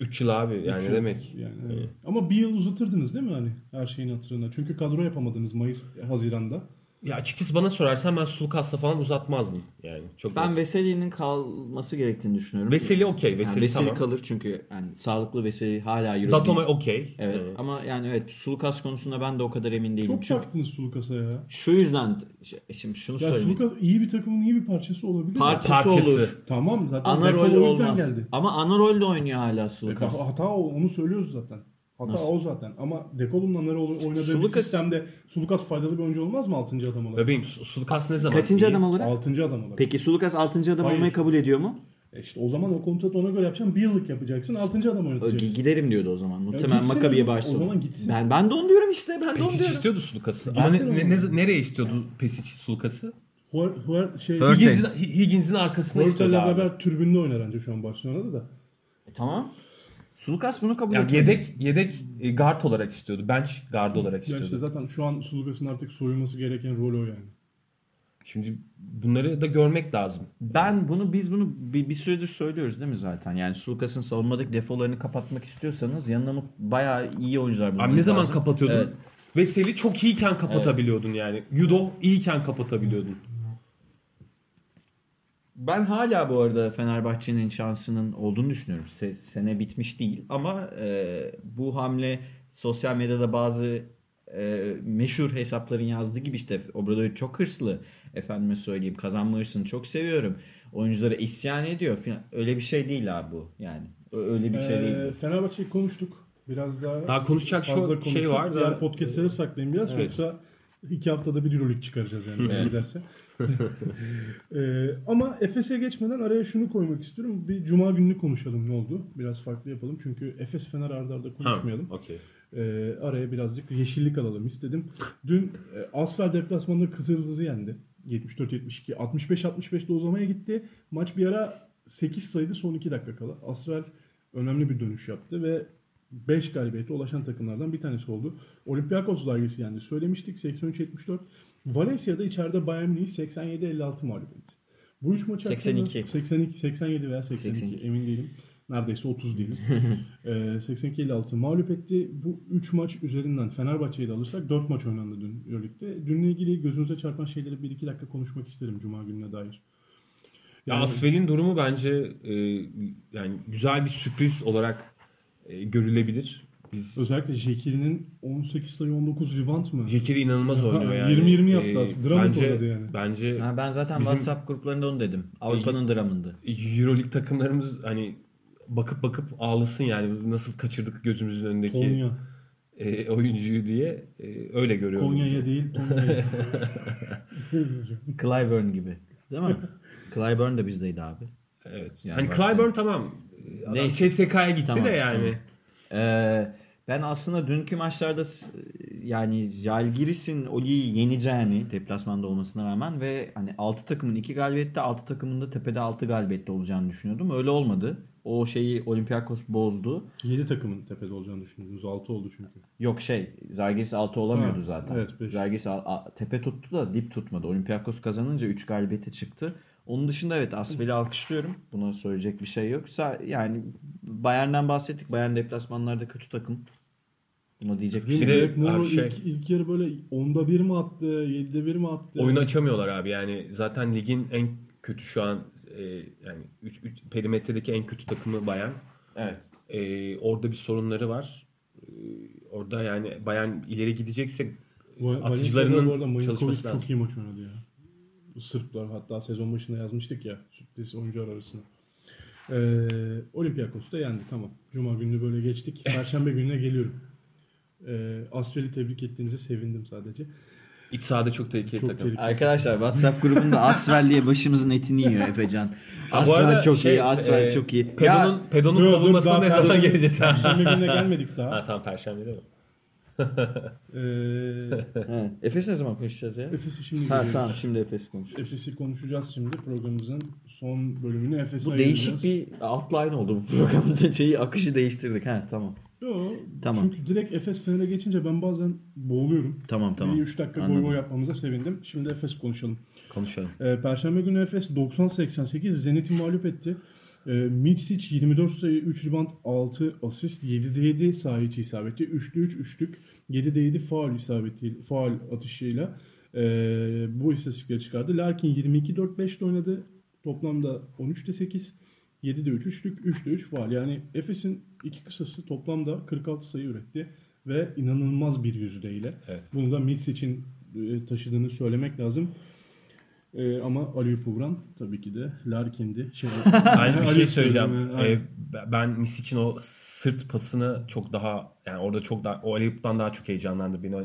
S4: 3 yıl abi yani
S3: yıl.
S4: demek?
S3: Yani, evet. Ama bir yıl uzatırdınız değil mi hani her şeyin hatırına? Çünkü kadro yapamadınız Mayıs, Haziran'da.
S4: Ya açıkçası bana sorarsan ben Sulukas'la falan uzatmazdım yani. Çok
S5: Ben. Veseli'nin kalması gerektiğini düşünüyorum.
S4: Veseli okey.
S5: Yani
S4: Veseli,
S5: Veseli
S4: tamam.
S5: kalır çünkü yani sağlıklı Veseli hala Euro
S4: Datome okey.
S5: Evet
S4: Ee,
S5: ama yani evet Sulukas konusunda ben de o kadar emin değilim.
S3: Çok
S5: Çünkü
S3: baktınız Sulukas'a ya.
S5: şu yüzden şimdi şunu
S3: Ya
S5: söyleyeyim.
S3: Sulukas iyi bir takımın iyi bir parçası olabilir.
S5: Parçası,
S4: Parçası.
S5: olur.
S3: Tamam zaten
S5: Ana
S3: Dekolo
S5: rol
S3: o yüzden
S5: olmaz.
S3: geldi.
S5: Ama ana rolde oynuyor hala
S3: E,
S5: Sulukas.
S3: hata o, onu söylüyoruz zaten. Hata
S5: Nasıl?
S3: o zaten. Ama Dekolo'nun onları oynadığı bir
S5: Sulukas-
S3: sistemde Sulukas faydalı bir oyuncu olmaz mı 6. adam olarak?
S4: Bebeğim Su- Sulukas ne zaman?
S5: Kaçıncı adam olarak?
S3: 6. adam olarak.
S5: Peki Sulukas 6. adam
S3: Hayır.
S5: olmayı kabul ediyor mu?
S3: E işte o zaman o kontratı ona göre yapacaksın. Bir yıllık yapacaksın. Altıncı adam oynatacaksın.
S5: Giderim diyordu o zaman. Muhtemelen Makabi'ye başladı.
S3: O zaman gitsin.
S5: Ben, ben de onu diyorum işte. Ben de onu
S4: Pesic
S5: diyorum.
S4: istiyordu Sulukas'ı. Ama ne,
S3: oğlum.
S4: ne- nereye istiyordu Pesic Sulukas'ı?
S3: Şey,
S4: Higgins'in, Higgins'in arkasına abi.
S3: beraber tribünde oynar ancak şu an Barcelona'da da.
S5: E, tamam. Sulukas bunu kabul
S4: Ya
S5: etmedi.
S4: yedek yedek e, guard olarak istiyordu. Bench guard olarak istiyordu.
S3: işte zaten şu an Sulukas'ın artık soyulması gereken rol o yani.
S4: Şimdi bunları da görmek lazım.
S5: Ben bunu biz bunu bir, bir süredir söylüyoruz değil mi zaten? Yani Sulukas'ın savunmadaki defolarını kapatmak istiyorsanız yanına bayağı iyi oyuncular bulmanız
S4: Abi ne zaman
S5: lazım.
S4: kapatıyordun?
S5: Evet.
S4: Veseli çok iyiyken kapatabiliyordun yani. Yudo iyiyken kapatabiliyordun.
S5: Ben hala bu arada Fenerbahçe'nin şansının olduğunu düşünüyorum. Se- sene bitmiş değil ama e, bu hamle sosyal medyada bazı e, meşhur hesapların yazdığı gibi işte Obradovic çok hırslı. Efendime söyleyeyim kazanma hırsını çok seviyorum. Oyunculara isyan ediyor. Öyle bir şey değil abi bu. Yani öyle bir şey değil.
S3: Ee,
S5: bu.
S3: Fenerbahçe'yi konuştuk. Biraz daha
S4: Daha konuşacak şu
S3: fazla
S4: şey
S3: konuştuk.
S4: var da-
S3: Diğer podcastları saklayayım biraz.
S4: Evet.
S3: Yoksa iki haftada bir Euroleague çıkaracağız yani.
S5: Evet.
S3: giderse. Ee, ama Efes'e geçmeden araya şunu koymak istiyorum. Bir Cuma gününü konuşalım ne oldu. Biraz farklı yapalım. Çünkü Efes Fener arda arda konuşmayalım.
S4: Ha, okey.
S3: Ee, araya birazcık yeşillik alalım istedim. Dün e, Asfer deplasmanında Kızıldız'ı yendi. 74-72. 65-65'te uzamaya gitti. Maç bir ara 8 sayıdı son 2 dakika kala. Asfer önemli bir dönüş yaptı ve 5 galibiyete ulaşan takımlardan bir tanesi oldu. Olympiakos dergisi yendi. Söylemiştik 83-74. Valencia'da içeride Bayern Münih 87-56 mağlup etti. Bu üç maç hakkında
S5: 82.
S3: 82 87 veya 82,
S5: 82.
S3: emin değilim. Neredeyse 30 değilim. ee, 82-56 mağlup etti. Bu 3 maç üzerinden Fenerbahçe'yi de alırsak 4 maç oynandı dün Euroleague'de. Dünle ilgili gözünüze çarpan şeyleri 1-2 dakika konuşmak isterim Cuma gününe dair.
S4: Ya
S3: Yani-
S4: Asfel'in durumu bence e, yani güzel bir sürpriz olarak e, görülebilir. Biz
S3: Özellikle Jekiri'nin 18 sayı 19 rebound mı?
S4: Jekiri inanılmaz oynuyor
S3: Ha,
S4: yani.
S3: 20-20 yaptı
S4: E,
S3: aslında. Dramit
S4: bence,
S3: oynadı yani.
S4: Bence
S5: Ha, ben zaten
S4: Bizim-
S5: WhatsApp gruplarında onu dedim. Avrupa'nın dramındı.
S4: Euroleague takımlarımız hani bakıp bakıp ağlasın yani nasıl kaçırdık gözümüzün önündeki
S3: Konya.
S4: e, oyuncuyu diye e, öyle görüyorum.
S3: Konya'ya değil Tonya'ya.
S5: Clyburn gibi. Değil mi? Clyburn da bizdeydi abi.
S4: Evet.
S5: Yani
S4: hani Clyburn tamam. Adam
S5: Neyse.
S4: CSK'ya gitti
S5: Tamam,
S4: de yani.
S5: Ee, ben aslında dünkü maçlarda yani Jalgiris'in Oli'yi yeneceğini deplasmanda olmasına rağmen ve hani 6 takımın 2 galibiyette 6 takımın da tepede 6 galibiyette olacağını düşünüyordum. Öyle olmadı. O şeyi Olympiakos bozdu.
S3: 7 takımın tepede olacağını düşündünüz. 6 oldu çünkü.
S5: Yok şey Zalgiris 6 olamıyordu
S3: Ha,
S5: zaten.
S3: evet.
S5: Zalgiris tepe tuttu da dip tutmadı. Olympiakos kazanınca 3 galibiyete çıktı. Onun dışında evet Asfel'i alkışlıyorum. Buna söyleyecek bir şey yok. Yani Bayern'den bahsettik. Bayern deplasmanlarda kötü takım. Buna diyecek bir şey
S3: Şimdi
S5: yok.
S4: abi şey-
S3: ilk, ilk yarı böyle 10'da 1 mi attı, 7'de 1 mi attı?
S4: Oyunu açamıyorlar abi yani zaten ligin en kötü şu an e, yani üç, üç- perimetredeki en kötü takımı Bayern.
S5: Evet.
S4: E, orada bir sorunları var. E, orada yani Bayern ileri gidecekse
S3: Va- Valencia'da
S4: atıcılarının
S3: bu arada
S4: çalışması lazım.
S3: çok iyi maç oynadı ya. Sırplar hatta sezon başında yazmıştık ya sürpriz oyuncular arasında. Ee, Olympiakos da yendi tamam. Cuma gününü böyle geçtik. Perşembe gününe geliyorum. Ee, Asfel'i tebrik ettiğinize sevindim sadece.
S4: iç sahada çok tehlikeli
S3: Çok
S4: takım.
S3: tehlikeli.
S5: Arkadaşlar WhatsApp grubunda Asfel diye başımızın etini yiyor Efecan.
S4: Arada
S5: çok
S4: şey,
S5: iyi, Asfel
S4: e,
S5: çok iyi.
S4: Pedon'un, Pedon'un kovulmasına ne zaman geleceğiz?
S3: Perşembe gününe gelmedik daha.
S4: ha tamam Perşembe değil mi?
S3: Ee,
S5: he, Efes ne zaman konuşacağız ya?
S3: Efes'i şimdi
S5: Ha,
S3: görüyoruz.
S5: tamam şimdi Efes konuş.
S3: Efes'i konuşacağız şimdi programımızın son bölümünü Efes'e
S5: Bu değişik bir outline oldu bu programda. Şeyi akışı değiştirdik. Ha tamam.
S3: Yo,
S5: Tamam.
S3: Çünkü direkt Efes Fener'e geçince ben bazen boğuluyorum.
S5: Tamam tamam.
S3: Bir 3 dakika boy boy yapmamıza sevindim. Şimdi Efes konuşalım.
S4: Konuşalım.
S3: Ee, Perşembe günü Efes 90-88 Zenit'i mağlup etti. Ee, Mitsic 24 sayı, 3 rebound, 6 asist, 7'de 7 saha içi isabeti, 3'te 3 üçlük, 7'de 7 faul isabeti, faul atışıyla ee, bu istatistikleri çıkardı. Larkin 22-4-5'te oynadı. Toplamda 13'te 8, 7'de 3 üçlük, 3'te 3 faul. Yani Efes'in iki kısası toplamda 46 sayı üretti ve inanılmaz bir yüzdeyle.
S4: Evet.
S3: Bunu da Mitsic'in e, taşıdığını söylemek lazım. Ee, ama Ali Pugran tabii ki de Larkin'di. Şey,
S4: Ben bir şey söyleyeceğim.
S3: yani.
S4: Ee, ben Misic'in o sırt pasını çok daha yani orada çok daha o Aliyup'tan daha çok heyecanlandı beni.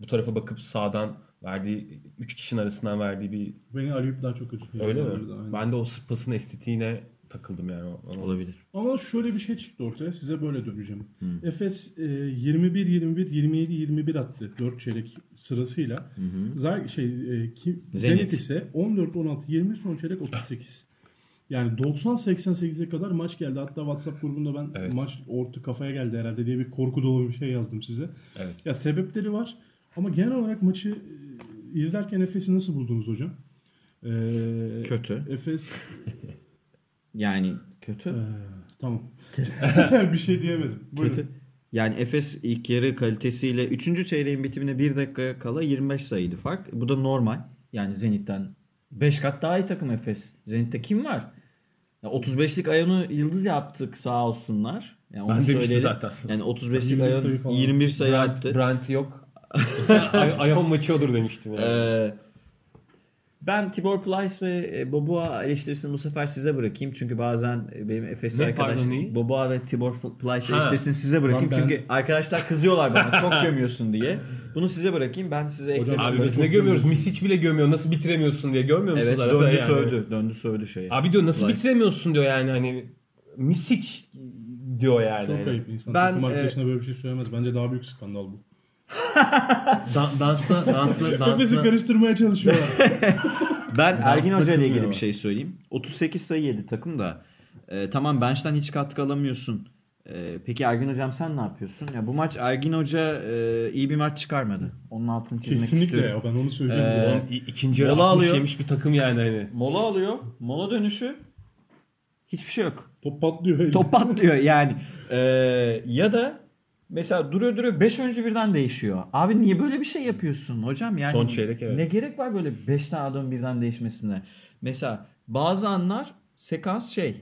S4: Bu tarafa bakıp sağdan verdiği 3 kişinin arasından verdiği bir
S3: Beni Ali daha çok kötü.
S4: öyle mi?
S3: Aynen.
S4: Ben de o sırt pasının estetiğine takıldım yani. Ona-
S5: Olabilir.
S3: Ama şöyle bir şey çıktı ortaya. Size böyle döneceğim. Efes e, 21-21, 27-21 attı. 4 çeyrek sırasıyla. Zag şey, e, ki,
S5: Zenit.
S3: Zenit. ise 14-16-20 son çeyrek 38. Yani 90-88'e kadar maç geldi. Hatta WhatsApp grubunda ben
S4: Evet.
S3: maç orta kafaya geldi herhalde diye bir korku dolu bir şey yazdım size.
S4: Evet.
S3: Ya sebepleri var. Ama genel olarak maçı e, izlerken Efes'i nasıl buldunuz hocam? Ee,
S5: Kötü.
S3: Efes
S5: Yani kötü.
S3: Ee, tamam. bir şey diyemedim. Buyurun.
S5: Kötü. Yani Efes ilk yarı kalitesiyle 3. çeyreğin bitimine 1 dakika kala 25 sayıydı fark. Bu da normal. Yani Zenit'ten 5 kat daha iyi takım Efes. Zenit'te kim var? Ya 35'lik Ayon'u yıldız yaptık sağ olsunlar. Yani onu
S4: Ben demiştim zaten.
S5: Yani 35'lik
S3: 21
S5: Ayon
S3: sayı falan.
S5: 21 sayı
S4: Brent,
S5: attı.
S4: Brent yok. Ay- Ayon maçı olur demiştim yani.
S5: Ee, ben Tibor Plyce ve e, Boboa eleştirisini bu sefer size bırakayım. Çünkü bazen e, benim Efes
S4: Ne,
S5: arkadaş
S4: pardon, neyi?
S5: Boboa ve Tibor Plyce
S4: Ha.
S5: eleştirisini size bırakayım.
S3: Ben-
S5: Çünkü arkadaşlar kızıyorlar bana çok gömüyorsun diye. Bunu size bırakayım. Ben size ekledim.
S4: Abi biz ne gömüyoruz? Misic bile gömüyor. Nasıl bitiremiyorsun diye görmüyor musunuz?
S5: Evet döndü
S4: yani?
S5: sövdü. Döndü sövdü şeye.
S4: Abi diyor nasıl
S5: Plyce.
S4: bitiremiyorsun diyor yani hani Misic diyor yani.
S3: Çok ayıp insan.
S5: Ben,
S3: takım arkadaşına böyle bir şey söylemez. Bence daha büyük skandal bu.
S4: Dan- dansla dansla dansla
S3: karıştırmaya çalışıyorlar.
S5: Ben Ergin Hoca ile ilgili bir şey söyleyeyim. 38 sayı yedi takım da. Ee, tamam bench'ten hiç katkı alamıyorsun. Ee, peki Ergin Hocam sen ne yapıyorsun? Ya bu maç Ergin Hoca e, iyi bir maç çıkarmadı. Onun altını çizmek
S3: Kesinlikle
S5: istiyorum.
S3: ya ben onu söyleyeyim.
S5: Ee,
S4: ikinci yarı
S5: Mola
S4: 60
S5: alıyor.
S4: yemiş bir takım yani hani.
S5: Mola alıyor. Mola dönüşü hiçbir şey yok.
S3: Top patlıyor.
S5: Top patlıyor yani. Ee, ya da mesela duruyor duruyor 5 oyuncu birden değişiyor. Abi niye böyle bir şey yapıyorsun hocam? Yani
S4: Son çeyrek, evet.
S5: Ne gerek var böyle 5 tane adam birden değişmesine? Mesela bazı anlar sekans şey.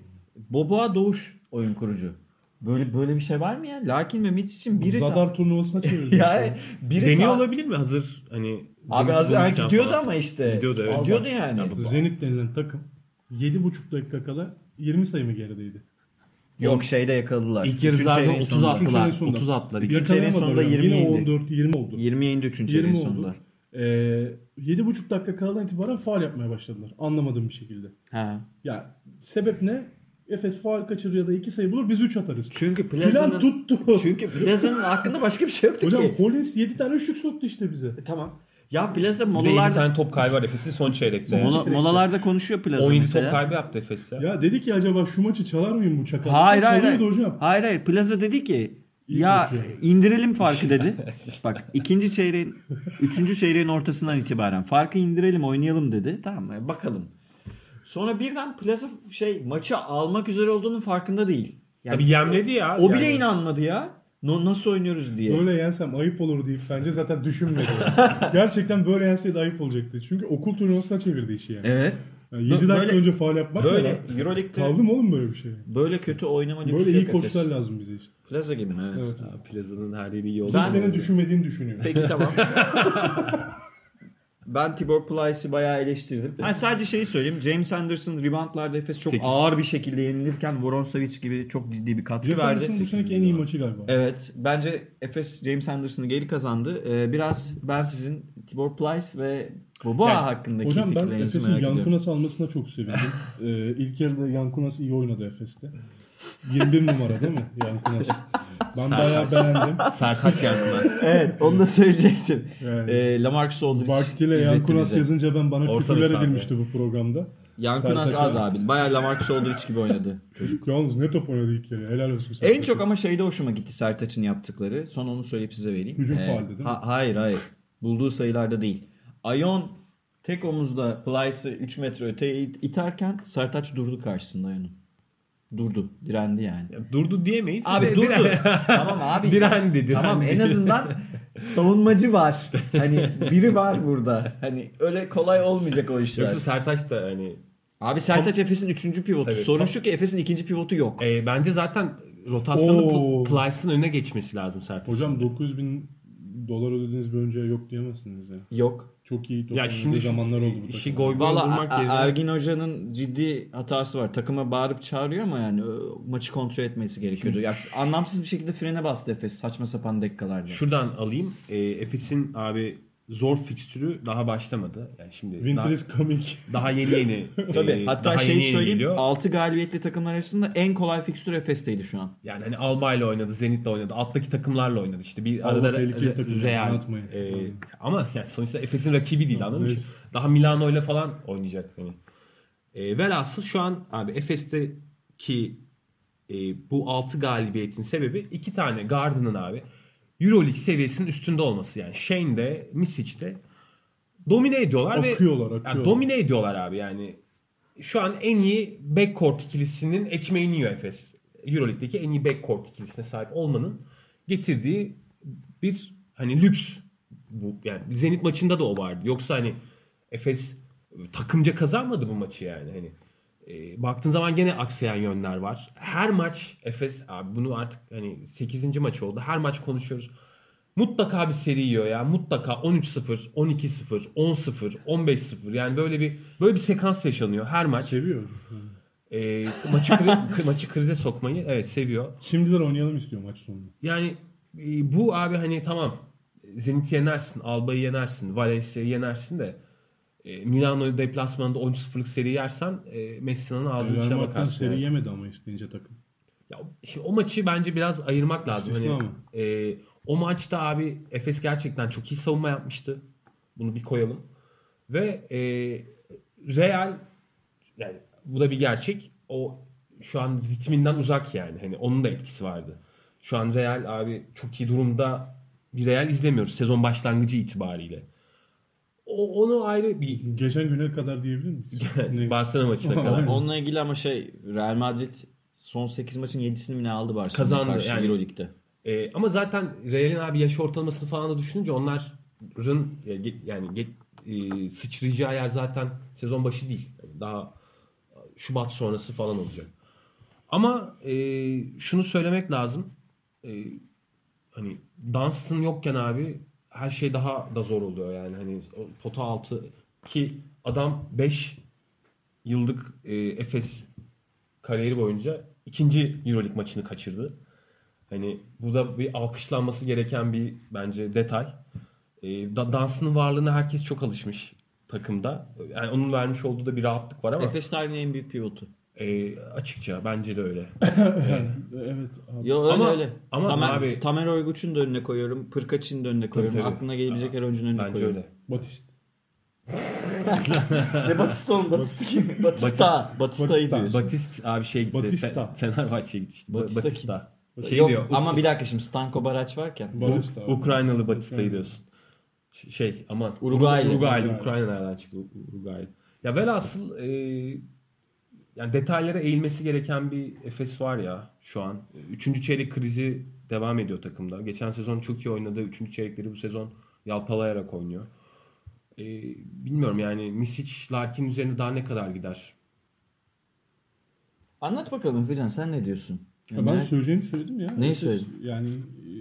S5: Boboa Doğuş oyun kurucu. Böyle böyle bir şey var mı ya? Larkin ve Mitch için biri
S3: Zadar turnuvasına çevirdi.
S5: yani biri
S4: Deniyor olabilir mi hazır hani
S5: Abi
S4: Zenit'i
S5: az ha,
S4: bulmuşken
S5: gidiyordu
S4: falan.
S5: ama işte.
S4: Gidiyordu, evet.
S5: Gidiyordu yani.
S3: Zenit denilen takım 7,5 dakika kala 20 sayı mı gerideydi?
S5: Yok şeyde yakaladılar.
S4: İlk yarı
S5: Üçüncü
S4: zaten
S5: çeyreğin
S4: 30
S5: sonunda.
S3: Üçüncü
S4: attılar.
S3: çeyreğin sonunda.
S4: 30 attılar. İki-
S5: Üçüncü çeyreğin sonunda
S3: yani.
S5: 20
S3: Yine
S5: indi.
S3: 14 20 oldu.
S5: 20 indi 3.
S3: 20
S5: çeyreğin
S3: oldu.
S5: sonunda.
S3: Ee, 7,5 dakika kaladan itibaren faal yapmaya başladılar. Anlamadığım bir şekilde.
S5: Ha.
S3: Ya sebep ne? Efes faal kaçırır ya da 2 sayı bulur biz 3 atarız.
S5: Çünkü
S3: Plan
S5: Plaza'nın
S3: tuttu.
S5: çünkü Plaza'nın hakkında başka bir şey yoktu
S3: Hocam
S5: ki.
S3: Collins 7 tane üçlük soktu işte bize.
S5: E, Tamam. Ya Plaza
S4: Bir de 7
S5: molalarda
S4: tane top kaybı var Efes'in son çeyrekte. yani.
S5: mola, molalarda konuşuyor Plaza
S4: 17
S5: mesela.
S4: top kaybı yaptı Efes ya.
S3: Ya dedi ki acaba şu maçı çalar mıyım bu çakal?
S5: Hayır hayır hayır.
S3: Hocam.
S5: Hayır hayır. Plaza dedi ki
S3: İyi
S5: ya indirelim farkı dedi. Bak ikinci çeyreğin üçüncü çeyreğin ortasından itibaren farkı indirelim oynayalım dedi. Tamam mı? Bakalım. Sonra birden Plaza şey maçı almak üzere olduğunun farkında değil. Yani
S4: Tabii yemledi ya.
S5: o bile
S4: yani.
S5: inanmadı ya. No, nasıl oynuyoruz diye.
S3: Böyle yensem ayıp olur deyip bence zaten düşünmedi. Gerçekten böyle yenseydi ayıp olacaktı. Çünkü okul turnuvasına çevirdi işi yani.
S5: Evet.
S3: yani 7 dakika
S5: Böyle-
S3: önce faal yapmak
S5: Böyle
S3: böyle.
S5: Euroleague'de
S3: Kaldı mı oğlum böyle bir şey?
S5: böyle kötü oynama lüksü
S3: Böyle iyi
S5: yok Efes.
S3: koçlar lazım bize işte.
S5: Plaza gibi mi? Evet.
S3: Evet.
S4: Ya, Plaza'nın her yeri iyi oldu.
S3: Hiç senin düşünmediğini düşünüyor.
S5: Peki tamam. ben Tibor Plyce'i bayağı eleştirdim. Ha, sadece şeyi söyleyeyim. James Anderson reboundlarda Efes çok
S4: Sekiz.
S5: ağır bir şekilde yenilirken Voronsevic gibi çok ciddi bir katkı
S3: James
S5: verdi.
S3: Anderson bu seneki en iyi maçı galiba.
S5: Evet. Bence Efes James Anderson'ı geri kazandı. Ee, biraz ben sizin Tibor Plyce ve Boboa
S4: Yani,
S5: hakkındaki
S3: Hocam ben
S5: fikirlerinizi
S3: Efes'in
S5: merak ediyorum.
S3: Yankunas almasına çok sevindim. ee, ilk yarıda Yankunas iyi oynadı Efes'te. 21 numara değil mi Yankunas? Ben bayağı beğendim.
S4: Sertaç Yankılar.
S5: evet onu da söyleyecektim.
S3: Yani.
S5: Ee, Lamarcus Aldridge
S3: Vaktiyle Yankunas
S5: bize.
S3: yazınca ben bana
S4: Orta
S3: küfürler edilmişti bu programda.
S5: Yankunas az abi. Bayağı Lamarcus Aldridge gibi oynadı.
S3: Yalnız ne top oynadı ilk yarı. Helal olsun.
S5: En
S3: Sertaç'a.
S5: çok ama şeyde hoşuma gitti Sertaç'ın yaptığı. Son onu söyleyip size vereyim.
S3: Hücum faaldi değil mi?
S5: hayır hayır. Bulduğu sayılarda değil. Ayon tek omuzda Plyce'ı 3 metre öteye it- iterken Sertaç durdu karşısında Ayon'un. Durdu. Direndi yani.
S4: Durdu diyemeyiz.
S5: Abi
S4: De-
S5: durdu.
S4: diren-
S5: tamam abi.
S4: Direndi, direndi.
S5: Tamam en azından savunmacı var. Hani biri var burada. Hani öyle kolay olmayacak o işler.
S4: Yoksa Sertaç da hani
S5: Abi Sertaç Efes'in 3. pivotu.
S4: Tabii,
S5: Sorun
S4: tam-
S5: şu ki Efes'in 2. pivotu yok.
S4: e, bence zaten rotasyonda Plyce'ın önüne geçmesi lazım Sertaç.
S3: Hocam 900 bin dolar ödediğiniz bir oyuncuya yok diyemezsiniz ya.
S5: Yok.
S3: Çok iyi top
S4: Ya şimdi şu-
S3: zamanlar oldu bu
S4: işi
S5: Valla
S4: vurmak yerine
S5: Ergin Hoca'nın ciddi hatası var. Takıma bağırıp çağırıyor ama yani ö, maçı kontrol etmesi gerekiyordu. Ya, anlamsız bir şekilde frene bastı Efes saçma sapan dakikalarda.
S4: şuradan alayım. E, Efes'in abi zor fikstürü daha başlamadı. Yani şimdi
S3: Winter
S4: daha,
S3: is coming.
S4: daha yeni yeni.
S5: Tabii.
S4: e,
S5: Hatta şey
S4: yeni yeni
S5: söyleyeyim.
S4: geliyor.
S5: 6 galibiyetli takımlar arasında en kolay fikstür Efes'teydi şu an.
S4: Yani hani Alba ile oynadı, Zenit'le oynadı, alttaki takımlarla oynadı. İşte bir
S3: Alba
S4: arada Re- Real. e,
S3: Aynen.
S4: ama yani sonuçta Efes'in rakibi değil anladın mı?
S3: Evet.
S4: Daha Milano ile falan oynayacak. Hani. E, velhasıl şu an abi Efes'teki e, bu 6 galibiyetin sebebi iki tane Garden'ın abi Euroleague seviyesinin üstünde olması. Yani Shane'de, Misic'de domine ediyorlar ve
S3: Akıyorlar,
S4: yani
S3: akıyorlar.
S4: domine ediyorlar abi yani. Şu an en iyi backcourt ikilisinin ekmeğini yiyor Efes. Euroleague'deki en iyi backcourt ikilisine sahip olmanın getirdiği bir hani lüks bu yani Zenit maçında da o vardı. Yoksa hani Efes takımca kazanmadı bu maçı yani hani. E, baktığın zaman gene aksayan yönler var. Her maç Efes abi bunu artık hani 8. maç oldu. Her maç konuşuyoruz. Mutlaka bir seri yiyor ya. Mutlaka 13-0, 12-0, 10-0, 15-0. Yani böyle bir böyle bir sekans yaşanıyor her maç.
S3: Seviyor.
S4: E, maçı kri- maçı krize sokmayı evet seviyor.
S3: Şimdiler oynayalım istiyor maç sonunda.
S4: Yani e, bu abi hani tamam Zenit'i yenersin, Alba'yı yenersin, Valencia'yı yenersin de e, Milano deplasmanında 13-0'lık seri yersen e, Messi'nin ağzının içine bakarsın.
S3: seri
S4: yani.
S3: yemedi ama isteyince takım.
S4: Ya, şimdi o maçı bence biraz ayırmak lazım.
S3: İstisna
S4: Hani,
S3: mı?
S4: e, o maçta abi Efes gerçekten çok iyi savunma yapmıştı. Bunu bir koyalım. Ve e, Real yani bu da bir gerçek. O şu an ritminden uzak yani. Hani onun da etkisi vardı. Şu an Real abi çok iyi durumda bir Real izlemiyoruz sezon başlangıcı itibariyle. O, onu ayrı bir
S3: Geçen güne kadar diyebilir miyiz?
S4: Barcelona maçına kadar.
S5: Onunla ilgili ama şey Real Madrid son 8 maçın 7'sini mi ne aldı Barcelona
S4: Kazandı,
S5: karşı
S4: yani.
S5: Euroleague'de.
S4: Ee, ama zaten Real'in abi yaş ortalamasını falan da düşününce onların e, yani e, sıçrayacağı yer zaten sezon başı değil. Yani daha Şubat sonrası falan olacak. Ama e, şunu söylemek lazım. E, hani Dunstan yokken abi her şey daha da zor oluyor yani hani pota altı ki adam 5 yıllık e, Efes kariyeri boyunca ikinci Euroleague maçını kaçırdı. Hani bu da bir alkışlanması gereken bir bence detay. E, Da- Dunstan'ın varlığına herkes çok alışmış takımda. Yani onun vermiş olduğu da bir rahatlık var ama
S5: Efes tarihinin en büyük pivotu.
S4: E, açıkça bence de öyle.
S3: evet abi.
S5: Yo öyle
S4: Ama-
S5: öyle.
S4: ama
S5: Tamer,
S4: abi-
S5: Tamer Oyguç'un da önüne koyuyorum. Pırkaç'ın da önüne koyuyorum.
S4: tabii.
S5: Aklına gelebilecek her oyuncunun önüne
S4: Bence
S5: koyuyorum.
S4: öyle.
S3: Batist.
S5: Ne Batista oğlum? Batista kim? Batista. Batista'yı
S3: Batista.
S5: diyorsun.
S4: Batist abi şey gitti.
S3: Batista.
S4: Fe- Fenerbahçe'ye gitti işte. Ba-
S5: Batista
S4: Batista.
S5: kim?
S4: Şey
S5: Yok
S4: diyor.
S5: ama bir dakika şimdi Stanko Baraç varken.
S3: Barış da.
S4: Ukraynalı Batista'yı diyorsun. Şey aman.
S5: Uruguaylı.
S4: Uruguaylı.
S3: Uruguaylı.
S4: Ukrayna nereden çıktı? Uruguaylı. Ya velhasıl e, yani detaylara eğilmesi gereken bir Efes var ya şu an. Üçüncü çeyrek krizi devam ediyor takımda. Geçen sezon çok iyi oynadı. Üçüncü çeyrekleri bu sezon yalpalayarak oynuyor. E, bilmiyorum yani Misic, Larkin üzerine daha ne kadar gider?
S5: Anlat bakalım Fican sen ne diyorsun?
S3: Ya ben söyleyeceğimi söyledim ya.
S5: Neyi söyledin?
S3: Yani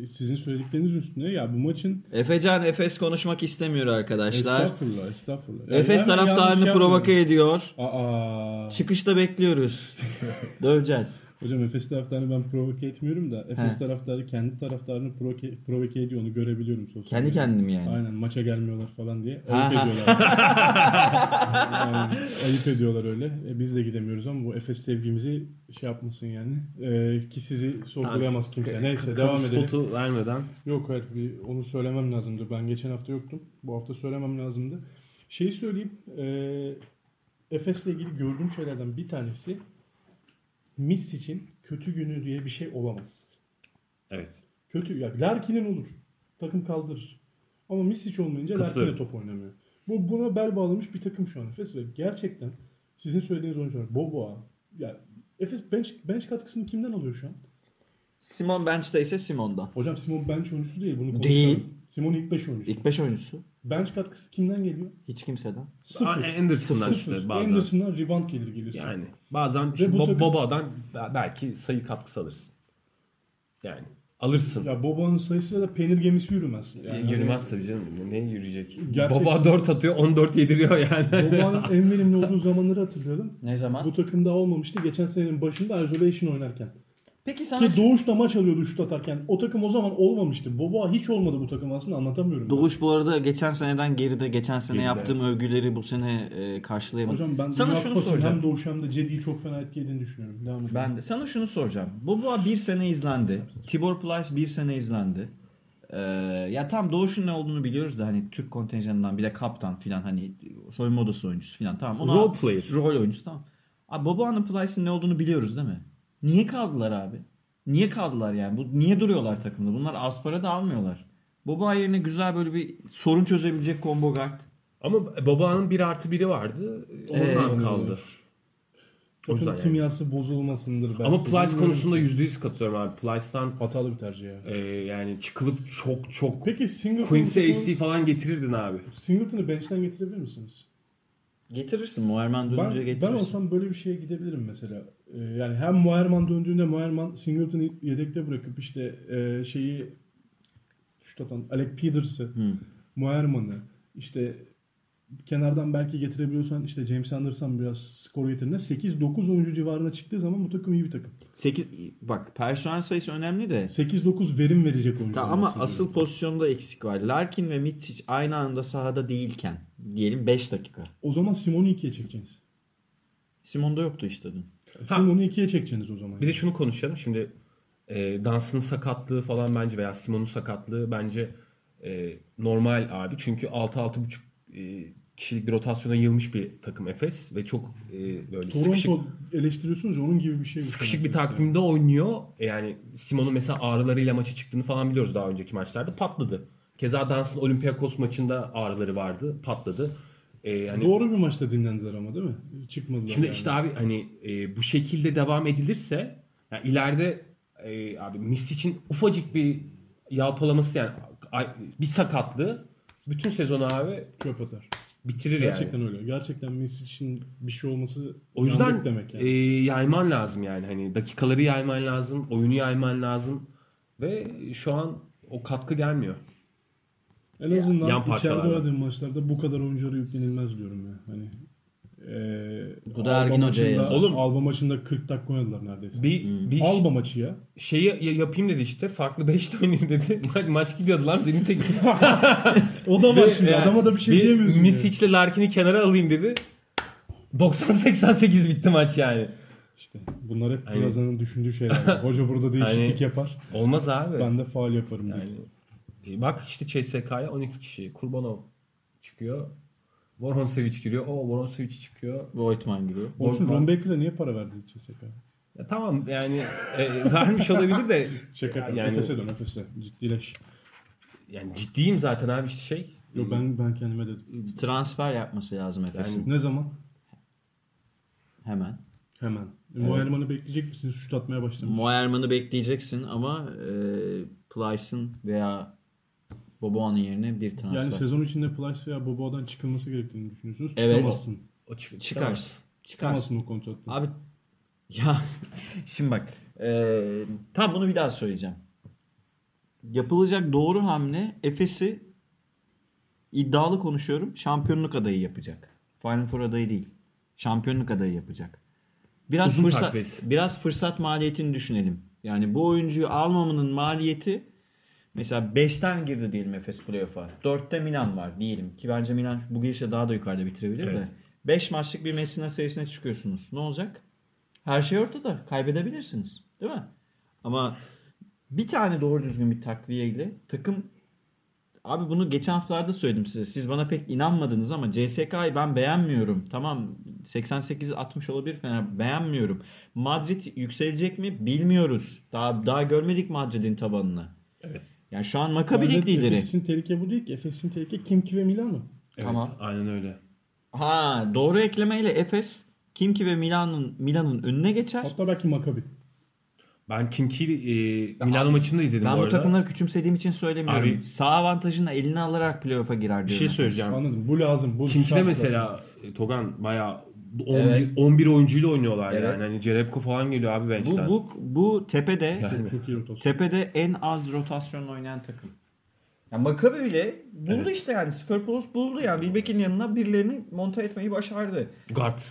S3: e, sizin söyledikleriniz üstüne ya bu maçın
S5: Efecan Efes konuşmak istemiyor arkadaşlar.
S3: estağfurullah estağfurullah. Ya
S5: Efes
S3: yani yanlış
S5: taraftarını provoke ediyor.
S3: Aa.
S5: Çıkışta bekliyoruz. Döveceğiz.
S3: Hocam Efes taraftarını ben provoke etmiyorum da Efes
S5: He.
S3: taraftarı kendi taraftarını provoke, provoke ediyor onu görebiliyorum sosyal
S5: Kendi
S3: medyada.
S5: kendine mi yani?
S3: Aynen maça gelmiyorlar falan diye
S5: Ha,
S3: ayıp
S5: ha.
S3: ediyorlar. yani, ayıp ediyorlar öyle. E, biz de gidemiyoruz ama bu Efes sevgimizi şey yapmasın yani. E, ki sizi sorgulayamaz kimse. Neyse devam
S4: Kamu
S3: edelim.
S4: spotu vermeden
S3: Yok hayır bir onu söylemem lazımdı. Ben geçen hafta yoktum. Bu hafta söylemem lazımdı. Şeyi söyleyeyim. E, Efes'le ilgili gördüğüm şeylerden bir tanesi Miss için kötü günü diye bir şey olamaz.
S4: evet.
S3: Kötü. Ya Larkin'in olur. Takım kaldırır. Ama Misic olmayınca. Larkin'e top oynamıyor. Bu buna bel bağlamış bir takım şu an Efes ve gerçekten sizin söylediğiniz oyuncular Boboa ya Efes bench, bench katkısını kimden alıyor şu an?
S5: Simon bench'te ise Simon'dan.
S3: Hocam Simon bench oyuncusu değil. Bunu konuşalım.
S5: Değil.
S3: Simon ilk 5 oyuncusu.
S5: İlk 5 oyuncusu.
S3: Bench katkısı kimden geliyor?
S5: Hiç kimseden.
S3: Sıfır.
S4: Aa, Anderson'dan
S3: Sıfır.
S4: işte bazen.
S3: Anderson'dan rebound gelir gelirse.
S4: Yani bazen işte Bo-
S3: takım-
S4: Boba'dan belki sayı katkısı alırsın. Yani alırsın.
S3: Ya Boboa'nın sayısıyla da peynir gemisi yürümez.
S4: Yani Yürümez tabii canım. Ne yürüyecek?
S3: Gerçek-
S4: Boba 4 atıyor 14 yediriyor yani.
S3: Boboa'nın en verimli olduğu zamanları hatırlayalım.
S5: Ne zaman?
S3: Bu takımda olmamıştı. Geçen senenin başında isolation oynarken.
S5: Peki sana
S3: Ki Doğuş da maç alıyordu şut atarken. O takım o zaman olmamıştı. Boba hiç olmadı bu takım aslında anlatamıyorum. ben.
S5: Doğuş bu arada geçen seneden geride. Geçen sene
S4: Geride,
S5: yaptığım
S4: evet.
S5: övgüleri bu sene e, karşılayamadım.
S3: Hocam ben
S5: sana şunu soracağım.
S3: hem Doğuş hem de Cedi'yi çok fena etkilediğini düşünüyorum. Devam edelim.
S5: Ben de sana şunu soracağım. Boba bir sene izlendi. Tibor Plyce bir sene izlendi. Ee, ya tam Doğuş'un ne olduğunu biliyoruz da hani Türk kontenjanından bir de kaptan filan hani soyunma odası oyuncusu filan tamam. Ona-
S4: Role player.
S5: Rol oyuncusu tamam. Abi Boba'nın Plyce'ın ne olduğunu biliyoruz değil mi? Niye kaldılar abi? Niye kaldılar yani? Bu niye duruyorlar takımda? Bunlar az para da almıyorlar. Boba yerine güzel böyle bir sorun çözebilecek combo guard.
S4: Ama Baba'nın bir artı biri vardı. Ondan
S3: Ee,
S4: kaldı. O yüzden yani.
S3: kimyası bozulmasındır belki.
S4: Ama Plyce konusunda %100 katılıyorum abi. Plyce'dan
S3: hatalı bir tercih ya.
S4: e, yani çıkılıp çok çok
S3: Peki Singleton
S4: Quincy AC falan getirirdin abi.
S3: Singleton'ı bench'ten getirebilir misiniz?
S5: Getirirsin. Muharman
S3: Ben,
S5: dönünce
S3: ben
S5: getirirsin.
S3: olsam böyle bir şeye gidebilirim mesela. Ee, yani hem Moerman döndüğünde Moerman Singleton'ı yedekte bırakıp işte e, şeyi şut atan Alec Peters'ı,
S5: Hı.
S3: Moerman'ı işte kenardan belki getirebiliyorsan işte James Anderson biraz skor getirdiğinde 8-9 oyuncu civarına çıktığı zaman bu takım iyi bir takım.
S5: 8 bak personel sayısı önemli de
S3: 8-9 verim verecek oyuncu.
S5: Ta- ama asıl pozisyonda eksik var. Larkin ve Mitsic aynı anda sahada değilken diyelim 5 dakika.
S3: O zaman Simon'u ikiye çekeceksiniz.
S5: Simon'da yoktu işte dün.
S3: Simon'u ikiye çekeceksiniz o zaman.
S4: Bir de şunu konuşalım. Şimdi e, Dans'ın sakatlığı falan bence veya Simon'un sakatlığı bence e, normal abi. Çünkü 6-6.5 e, kişilik bir rotasyona yığılmış bir takım Efes ve çok e, böyle
S3: Toronto
S4: sıkışık,
S3: eleştiriyorsunuz onun gibi bir şey.
S4: sıkışık bir takvimde oynuyor. E, Yani Simon'un mesela ağrılarıyla maça çıktığını falan biliyoruz daha önceki maçlarda. Patladı. Keza Dans'ın Olympiakos maçında ağrıları vardı. Patladı. E, yani
S3: Doğru bir maçta dinlendiler ama değil mi? Çıkmadılar
S4: Şimdi
S3: yani.
S4: işte abi hani e, bu şekilde devam edilirse yani ileride e, abi Misic'in ufacık bir yalpalaması yani bir sakatlığı bütün sezonu abi
S3: çöp atar.
S4: bitirir
S3: Gerçekten
S4: yani.
S3: öyle. Gerçekten Messi için bir şey olması
S4: O yüzden
S3: demek yani.
S4: e, yayman lazım yani hani dakikaları yayman lazım, oyunu yayman lazım ve şu an o katkı gelmiyor.
S3: En azından
S4: yan
S3: içeride oynadığım maçlarda bu kadar oyunculara yüklenilmez diyorum ya. Hani eee
S5: Bu da Ergin Hoca'ya
S3: maçında-
S4: yazar. Oğlum.
S3: Alba maçında 40 dakika oynadılar neredeyse.
S4: Bir, bir
S3: Alba maçı ya.
S4: şeyi ya- yapayım dedi işte. Farklı 5 oynayayım dedi. Ma- Maç gidiyordu lan Zenit'e gitti.
S3: O da var şimdi.
S4: yani
S3: Adama da bir şey diyemiyorsun. yani.
S4: Misic'le Larkin'i kenara alayım dedi. 90-88 bitti maç yani.
S3: İşte bunlar hep
S4: Aynen.
S3: Plaza'nın düşündüğü şeyler. Hoca burada değişiklik yapar.
S4: Olmaz abi.
S3: Ben de faal yaparım.
S4: yani,
S3: diye.
S4: e, bak işte CSK'ya 12 kişi. Kurbanov çıkıyor. Voronsevic giriyor. O Voronsevic çıkıyor.
S5: Voigtman
S4: Volkan-
S3: Ron Baker'a niye para verdi CSK?
S4: Ya tamam yani e, vermiş olabilir de
S3: Şaka yapıyorum.
S4: yani,
S3: Efes'e dön Efes'e. Ciddileş.
S4: yani ciddiyim zaten abi işte şey.
S3: Yok ben ben kendime dedim.
S5: Transfer yapması lazım Efes'in.
S3: Ne zaman?
S5: Hemen.
S3: Hemen. E, Moerman'ı bekleyecek misiniz? Şut atmaya başlamış.
S5: Moerman'ı bekleyeceksin ama e, Plyce'ın veya Boboa'nın yerine bir transfer.
S3: yani sezon içinde Plyce veya Boboa'dan çıkılması gerektiğini düşünüyorsunuz.
S5: Evet.
S3: Çıkamazsın.
S4: O çık
S5: Çıkarsın. Çıkarsın.
S3: Çıkamazsın o kontrattan.
S5: Abi ya şimdi bak e, tam bunu bir daha söyleyeceğim. Yapılacak doğru hamle Efes'i iddialı konuşuyorum. Şampiyonluk adayı yapacak. Final Four adayı değil. Şampiyonluk adayı yapacak. Biraz
S4: Uzun
S5: fırsat
S4: takviyesin.
S5: biraz fırsat maliyetini düşünelim. Yani bu oyuncuyu almamanın maliyeti mesela 5'ten girdi diyelim Efes playoff'a. 4'te Milan var diyelim ki bence Milan bu girişle daha da yukarıda bitirebilir
S4: Evet.
S5: de. 5 maçlık bir Messina serisine çıkıyorsunuz. Ne olacak? Her şey ortada. Kaybedebilirsiniz. Değil mi? Ama bir tane doğru düzgün bir takviyeyle takım Abi bunu geçen haftalarda söyledim size. Siz bana pek inanmadınız ama CSK'yı ben beğenmiyorum. Tamam 88-60 olabilir Fener. Beğenmiyorum. Madrid yükselecek mi? Bilmiyoruz. Daha daha görmedik Madrid'in tabanını.
S4: Evet.
S5: Yani şu an Maccabi
S3: Bence
S5: lig lideri.
S3: Efes için tehlike bu değil ki. Efes için tehlike Kimki ve Milano.
S4: Evet,
S5: Tamam.
S4: Aynen öyle.
S5: Ha doğru eklemeyle Efes Kimki ve Milan'ın Milan'ın önüne geçer.
S3: Hatta belki Maccabi.
S4: Ben Kimki e, Milano maçını da izledim
S5: Ben
S4: bu
S5: bu
S4: arada.
S5: takımları küçümsediğim için söylemiyorum.
S4: Abi-
S5: Sağ avantajını eline alarak playoff'a girer
S4: Bir
S5: diyorum.
S4: şey
S5: Efes.
S4: söyleyeceğim.
S3: Anladım. Bu lazım. Bu
S4: Kimki'de
S3: şart
S4: mesela e, Togan bayağı 11,
S5: Evet.
S4: 11 oyuncuyla oynuyorlar
S5: Evet.
S4: yani. Hani Cerebko falan geliyor abi
S5: Bu,
S4: bench'ten.
S5: bu, bu tepede
S4: Yani.
S3: iyi
S5: tepede en az rotasyonla oynayan takım. Ya Maccabi bile buldu
S4: Evet.
S5: işte yani. Sferpolos buldu yani. Wilbeck'in yanına birilerini monte etmeyi başardı.
S4: Guard e,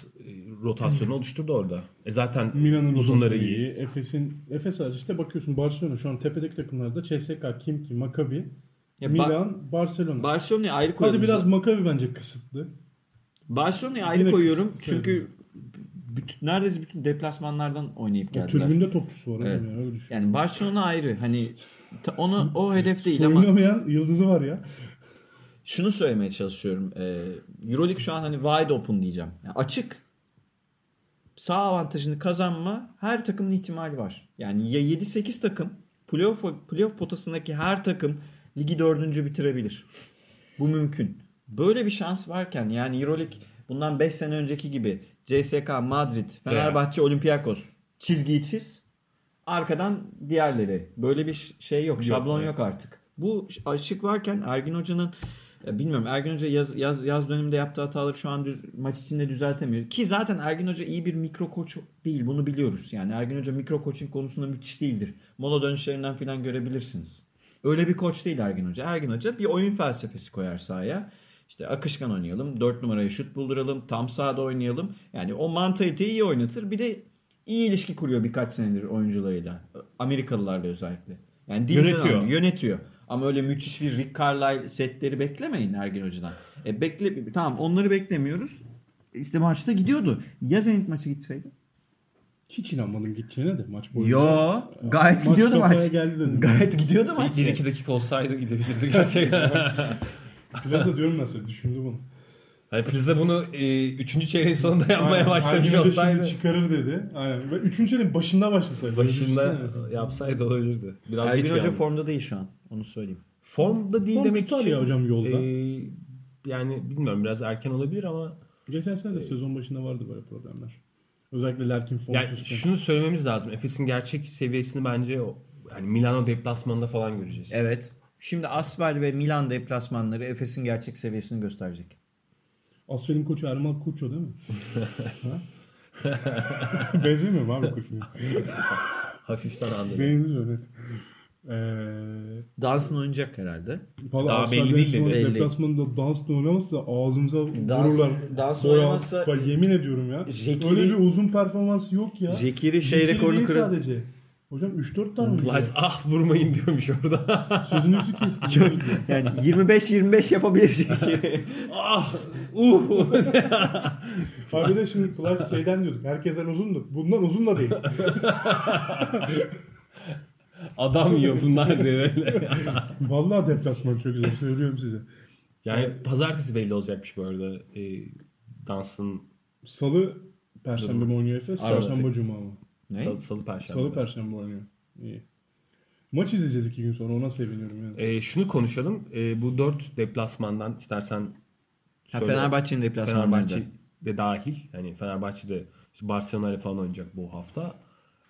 S4: rotasyonu oluşturdu orada. E zaten
S3: Milan'ın
S4: uzunları
S3: rotasyonu
S4: iyi.
S3: Efes'in Efes hariç işte bakıyorsun Barcelona şu an tepedeki takımlarda CSKA, Kimki, Maccabi,
S5: Ya ba-
S3: Milan, Barcelona.
S5: Barcelona'yı ayrı koyuyorum.
S3: Hadi biraz Maccabi bence kısıtlı.
S5: Barcelona'yı ayrı koyuyorum.
S3: kısıtlı
S5: Çünkü bütün, neredeyse bütün deplasmanlardan oynayıp geldiler.
S3: tribünde topçusu var
S5: Evet.
S3: ya öyle düşün.
S5: Yani Barcelona ayrı. Hani onu o hedef değil ama
S3: Soyunamayan yıldızı var ya.
S5: şunu söylemeye çalışıyorum. Ee, Euroleague şu an hani wide open diyeceğim. Yani açık. Sağ avantajını kazanma her takımın ihtimali var. Yani ya 7-8 takım playoff, playoff potasındaki her takım ligi dördüncü bitirebilir. Bu mümkün. Böyle bir şans varken yani Euroleague bundan 5 sene önceki gibi CSK, Madrid, Fenerbahçe, Olympiakos çizgiyi çiz. Arkadan diğerleri. Böyle bir şey yok. Şablon
S4: evet.
S5: yok artık. Bu açık varken Ergin Hoca'nın ya bilmiyorum Ergin Hoca yaz, yaz, yaz döneminde yaptığı hataları şu an düz, maç içinde düzeltemiyor. Ki zaten Ergin Hoca iyi bir mikro koç değil. Bunu biliyoruz. Yani Ergin Hoca mikro coaching konusunda müthiş değildir. Mola dönüşlerinden falan görebilirsiniz. Öyle bir koç değil Ergin Hoca. Ergin Hoca bir oyun felsefesi koyar sahaya. İşte akışkan oynayalım. 4 numaraya şut bulduralım. Tam sahada oynayalım. Yani o mantaliteyi iyi oynatır. Bir de iyi ilişki kuruyor birkaç senedir oyuncularıyla. Amerikalılarla özellikle. Yani
S4: Yönetiyor.
S5: anlıyor, yönetiyor. Ama öyle müthiş bir Rick Carlisle setleri beklemeyin Ergin Hoca'dan. E bekle tamam onları beklemiyoruz. İşte maçta gidiyordu. Ya Zenit maçı gitseydi?
S3: Hiç inanmadım gideceğine de maç boyunca.
S5: Yo, gayet
S3: Maç
S5: gidiyordu maç.
S3: geldi dedim.
S5: Gayet gidiyordu maç.
S4: 1-2 dakika olsaydı gidebilirdi gerçekten.
S3: Plaza diyorum ben size düşündü bunu.
S4: hani Plaza bunu 3. çeyreğin sonunda yapmaya
S3: Aynen,
S4: başlamış olsaydı.
S3: şimdi çıkarır dedi. Aynen. Ve üçüncü çeyreğin başında başlasaydı.
S4: Başında
S3: Düşünsene.
S4: yapsaydı olabilirdi. Biraz
S5: Ergin
S4: geç
S5: Hoca
S4: uyandı.
S5: formda değil şu an. Onu söyleyeyim.
S4: Formda değil
S3: Form
S4: demek
S3: tutar
S4: için.
S3: ya hocam yolda.
S4: e, yani bilmiyorum biraz erken olabilir ama
S3: Geçen sene de sezon başında vardı böyle problemler. Özellikle Larkin
S4: yani
S3: formsuzken.
S4: şunu söylememiz lazım. Efes'in gerçek seviyesini bence o yani Milano deplasmanında falan göreceğiz.
S5: Evet. Şimdi Asvel ve Milan deplasmanları Efes'in gerçek seviyesini gösterecek.
S3: Asfel'in koçu Ermal Kuço değil mi? Benzemiyor mu abi koçuna?
S4: Hafiften anladım.
S3: Benziyor evet. Ee,
S5: Dansın oynayacak herhalde.
S3: Valla
S4: Daha
S3: Asfer
S4: belli değil
S5: dedi. Belli.
S3: Deplasmanında dansla oynamazsa ağzımıza
S5: Dans-
S3: vururlar.
S5: dans
S3: Boya-
S5: oynamazsa-
S3: Bak yemin ediyorum ya.
S5: Jekiri-
S3: Öyle bir uzun performans yok ya.
S5: Jekiri şey
S3: Jekiri
S5: rekorunu kırar.
S3: sadece. Hocam 3-4 tane?
S4: Lies ah vurmayın diyormuş orada.
S3: Sözünüzü kestim.
S5: Yani 25-25 yapabilir
S4: ah uh.
S3: Abi de şimdi Flash şeyden diyorduk. Herkesten uzundu. Bundan uzun da değil.
S4: Adam yiyor bunlar diye böyle.
S3: Vallahi deplasman çok güzel söylüyorum size.
S4: Yani pazartesi belli olacakmış bu arada. E, dansın
S3: Salı Perşembe mi oynuyor Efes? Çarşamba Cuma mı?
S5: Ne?
S4: salı, salı perşembe.
S3: Salı Perşembe oynuyor. İyi. Maç izleyeceğiz iki gün sonra ona seviniyorum yani.
S4: E, şunu konuşalım. E, bu dört deplasmandan istersen
S5: Ha,
S4: şöyle-
S5: Fenerbahçe'nin deplasmanlarında.
S4: Fenerbahçe de dahil. Hani Fenerbahçe de işte Barcelona ile falan oynayacak bu hafta.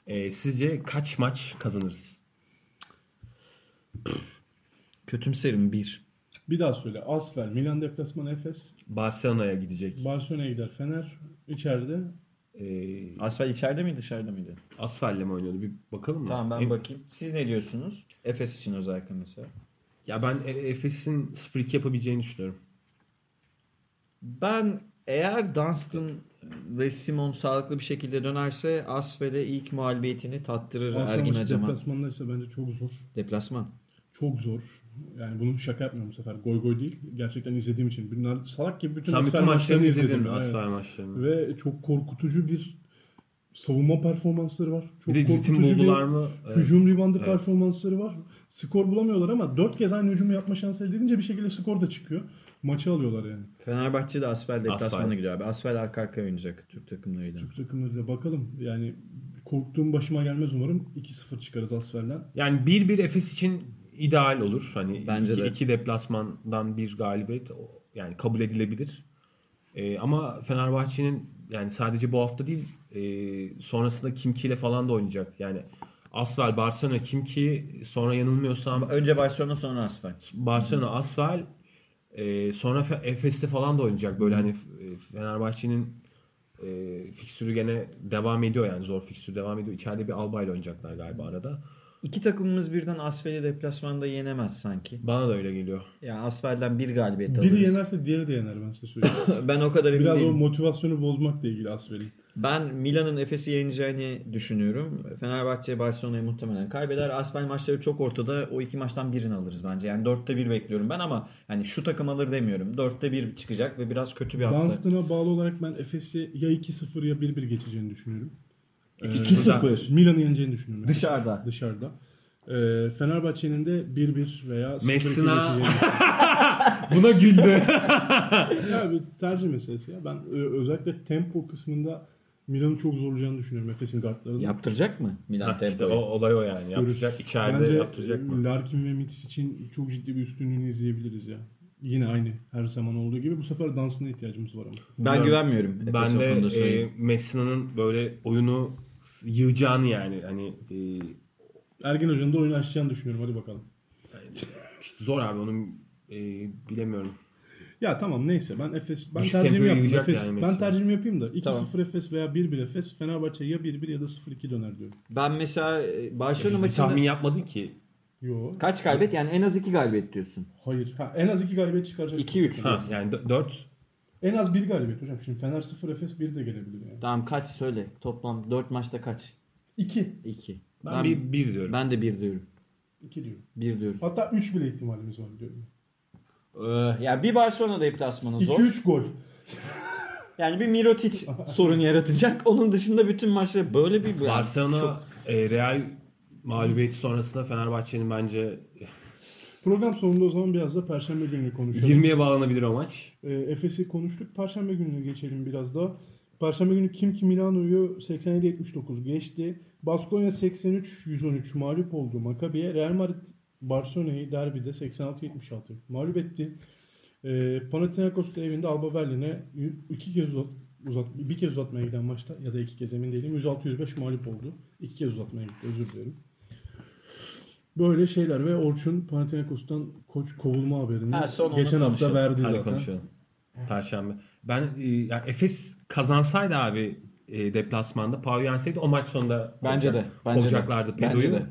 S4: E, sizce kaç maç kazanırız?
S5: Kötümserim 1.
S3: Bir daha söyle. Asfer, Milan deplasman Efes,
S4: Barcelona'ya gidecek.
S3: Barcelona'ya gider Fener. içeride.
S4: E,
S5: Asfal içeride miydi dışarıda mıydı?
S4: Asfel'le mi oynuyordu? Bir bakalım mı?
S5: Tamam ben
S4: E,
S5: bakayım. Siz ne diyorsunuz? Efes için özellikle mesela.
S4: Ya ben E- Efes'in 0-2 yapabileceğini düşünüyorum.
S5: Ben eğer Dunstan ve Simon sağlıklı bir şekilde dönerse Asfel'e ilk mağlubiyetini tattırır Ergin
S3: maçı
S5: Acaman.
S3: deplasmandaysa bence çok zor.
S5: Deplasman.
S3: Çok zor. Yani bunu şaka yapmıyorum bu sefer. Goy goy değil. Gerçekten izlediğim için. Bunlar salak gibi bütün
S4: Sen
S3: Asfer
S4: bütün maçlarını?
S3: Evet.
S4: Asfer maçlarını.
S3: Ve çok korkutucu bir savunma performansları var. Çok
S4: bir de ritim
S3: korkutucu
S4: buldular
S3: bir
S4: mı? Evet.
S3: hücum reboundı
S4: Evet.
S3: performansları var. Skor bulamıyorlar ama 4 kez aynı hücumu yapma şansı elde edince bir şekilde skor da çıkıyor. Maçı alıyorlar yani.
S5: Fenerbahçe de Asfel deplasmana gidiyor abi. Asfel arka arkaya oynayacak Türk takımlarıyla.
S3: Türk takımlarıyla bakalım. Yani korktuğum başıma gelmez umarım. 2-0 çıkarız Asfer'den.
S4: Yani 1-1 Efes için ideal olur. Hani
S5: Bence
S4: iki,
S5: de.
S4: iki deplasmandan bir galibiyet yani kabul edilebilir. Ee, ama Fenerbahçe'nin yani sadece bu hafta değil e, sonrasında Kimki ile falan da oynayacak. Yani Asvel, Barcelona, Kimki sonra yanılmıyorsam
S5: Önce Barcelona sonra Asfel.
S4: Barcelona, Asvel e, sonra Fe- Efes'te falan da oynayacak. Böyle hani e, Fenerbahçe'nin e, fikstürü gene devam ediyor yani zor fikstür devam ediyor. İçeride bir Alba ile oynayacaklar galiba arada.
S5: İki takımımız birden Asfel'i deplasmanda yenemez sanki.
S4: Bana da öyle geliyor.
S5: Yani Asfel'den bir galibiyet alırız.
S3: Biri yenerse diğeri de yener ben size söyleyeyim.
S5: Ben o kadar emin
S3: Biraz o motivasyonu bozmakla ilgili Asfer'in.
S5: Ben Milan'ın Efes'i yeneceğini düşünüyorum. Fenerbahçe Barcelona'yı muhtemelen kaybeder. Asfel maçları çok ortada. O iki maçtan birini alırız bence. Yani dörtte bir bekliyorum ben ama hani şu takım alır demiyorum. Dörtte bir çıkacak ve biraz kötü bir hafta.
S3: Dunstan'a bağlı olarak ben Efes'i ya 2-0 ya 1-1 geçeceğini düşünüyorum. Ee,
S5: 2-0.
S3: Milan'ı yeneceğini düşünüyorum.
S5: Dışarıda.
S3: Dışarıda. Ee, Fenerbahçe'nin de 1-1 veya 0-2
S4: Messina-
S3: geçeceğini
S4: Buna güldü.
S3: Ya bir tercih meselesi ya. Ben e, özellikle tempo kısmında Milan'ı çok zorlayacağını düşünüyorum Efes'in guardlarını.
S5: Yaptıracak mı Milan
S4: Ha, işte
S5: tempoyu?
S4: o olay o yani.
S3: Görürüz.
S4: Yapacak. içeride
S3: Bence
S4: yaptıracak mı?
S3: Larkin ve Mitz için çok ciddi bir üstünlüğünü izleyebiliriz ya. Yine aynı her zaman olduğu gibi bu sefer Dunstan'a ihtiyacımız var ama.
S5: Ben güvenmiyorum. Efes'e
S4: Ben
S5: o
S4: de e. Messina'nın böyle oyunu yığacağını yani hani e,
S3: Ergen Hoca'nın da oyunu açacağını düşünüyorum. Hadi bakalım.
S4: işte zor abi onun e, bilemiyorum.
S3: Ya tamam neyse ben Efes ben
S4: Düşük
S3: tercihimi
S4: tempoyu yiyecek
S3: Efes,
S4: yani
S3: ben
S4: Messi.
S3: tercihimi yapayım da 2-0
S5: Tamam.
S3: Efes veya 1-1 Efes Fenerbahçe ya 1-1 ya da 0-2 döner diyorum.
S5: Ben mesela e, Barcelona
S4: Biz bir
S5: maçında
S4: tahmin yapmadın ki.
S3: Yo.
S5: kaç galibiyet? Yani en az iki galibiyet diyorsun.
S3: Hayır. Ha, en az 2 galibiyet çıkaracak.
S5: 2-3.
S4: Ha, yani 4
S3: En az 1 galibiyet hocam. Şimdi Fener 0 Efes 1 de gelebilir yani.
S5: Tamam kaç söyle. Toplam 4 maçta kaç?
S3: 2.
S5: 2.
S4: ben,
S5: Ben,
S4: bir, bir diyorum.
S5: ben de 1 diyorum.
S3: 2 diyorum.
S5: 1 diyorum.
S3: Hatta 3 bile ihtimalimiz var diyorum.
S5: Ee, ya bir Barcelona deplasmanı zor.
S3: 2-3 gol.
S5: Yani bir Mirotic sorun yaratacak. Onun dışında bütün maçları böyle bir yani
S4: Barcelona
S5: çok-
S4: e, Real mağlubiyeti sonrasında Fenerbahçe'nin bence
S3: Program sonunda o zaman biraz da Perşembe günü konuşalım.
S4: 20'ye bağlanabilir o maç.
S3: E, Efes'i konuştuk. Perşembe gününe geçelim biraz daha. Perşembe günü Kim Ki Milano'yu 87-79 geçti. Baskonya 83-113 mağlup oldu Maccabi'ye. Real Madrid Barcelona'yı derbide 86-76 mağlup etti. E, Panathinaikos da evinde Alba Berlin'e iki kez uzat, uzat, bir kez uzatmaya giden maçta ya da iki kez emin değilim 106-105 mağlup oldu. İki kez uzatmaya gitti özür dilerim. Böyle şeyler ve Orçun Panathinaikos'tan koç kovulma haberini
S5: Ha, son onu
S3: geçen hafta
S5: konuşalım.
S3: verdi
S4: Hadi
S3: zaten.
S4: konuşalım. Perşembe. Ben e, yani Efes kazansaydı abi e, deplasmanda Pau yenseydi o maç sonunda
S5: Bence de, bence de.
S4: kovacaklardı
S5: Bence de.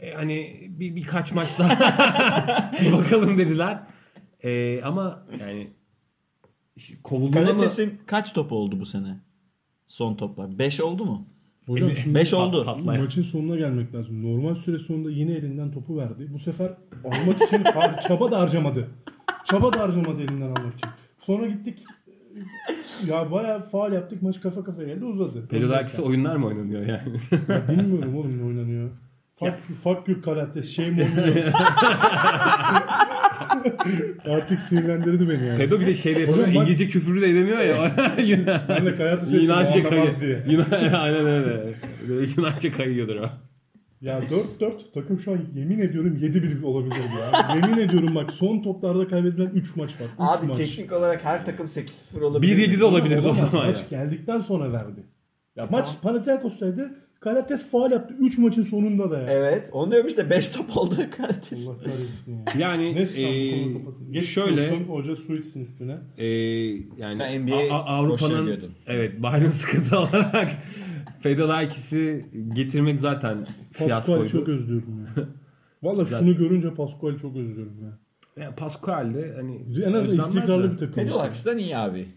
S4: E, hani bir birkaç maç daha bir bakalım dediler. E, ama yani işte kovulduğunda mı?
S5: Kaç top oldu bu sene? Son toplar. 5 oldu mu?
S3: Hocam şimdi
S5: Beş oldu.
S4: Patlayan.
S3: maçın sonuna gelmek lazım. Normal süre sonunda yine elinden topu verdi. Bu sefer almak için çaba da harcamadı. Çaba da harcamadı elinden almak için. Sonra gittik ya bayağı faal yaptık. Maç kafa kafaya geldi uzadı.
S4: Pelodakisi oyunlar mı oynanıyor yani?
S3: Ya bilmiyorum oğlum ne oynanıyor. Fuck, fuck you Karates şey mi oynuyor? Artık sinirlendirdi beni yani.
S4: Pedo bir de şey de yapıyor.
S3: Bak-
S4: İngilizce küfürü de edemiyor ya.
S3: Ben de Karates ettim
S4: Yunanca kayıyor.
S3: diye.
S4: Yunan, aynen öyle. Yunanca kayıyordur o.
S3: Ya 4-4 takım şu an yemin ediyorum 7-1 olabilir ya. yemin ediyorum bak son toplarda kaybedilen 3 maç var. 3
S5: Abi
S3: maç.
S5: teknik olarak her takım 8-0 olabilir.
S4: 1-7 de olabilirdi o zaman ya.
S3: Maç geldikten sonra verdi.
S5: Ya
S3: Maç
S5: tamam.
S3: Panathinaikos'taydı. Karates faal yaptı 3 maçın sonunda da ya.
S5: Evet. Onu diyorum işte 5 top oldu Kaletes.
S3: Allah kahretsin ya.
S4: Yani
S3: Neyse
S4: e, şöyle
S3: olsun, hoca su içsin üstüne.
S4: e, yani
S5: Sen NBA
S4: Avrupa'nın evet Bayern sıkıntı olarak Fedolaikis'i getirmek zaten fiyaskoydu.
S3: çok özlüyorum ya. Valla şunu görünce Pascual'i çok özlüyorum ya.
S4: Yani Pascual de hani
S3: En azından istikrarlı bir takım.
S5: Pedolaks'tan iyi abi.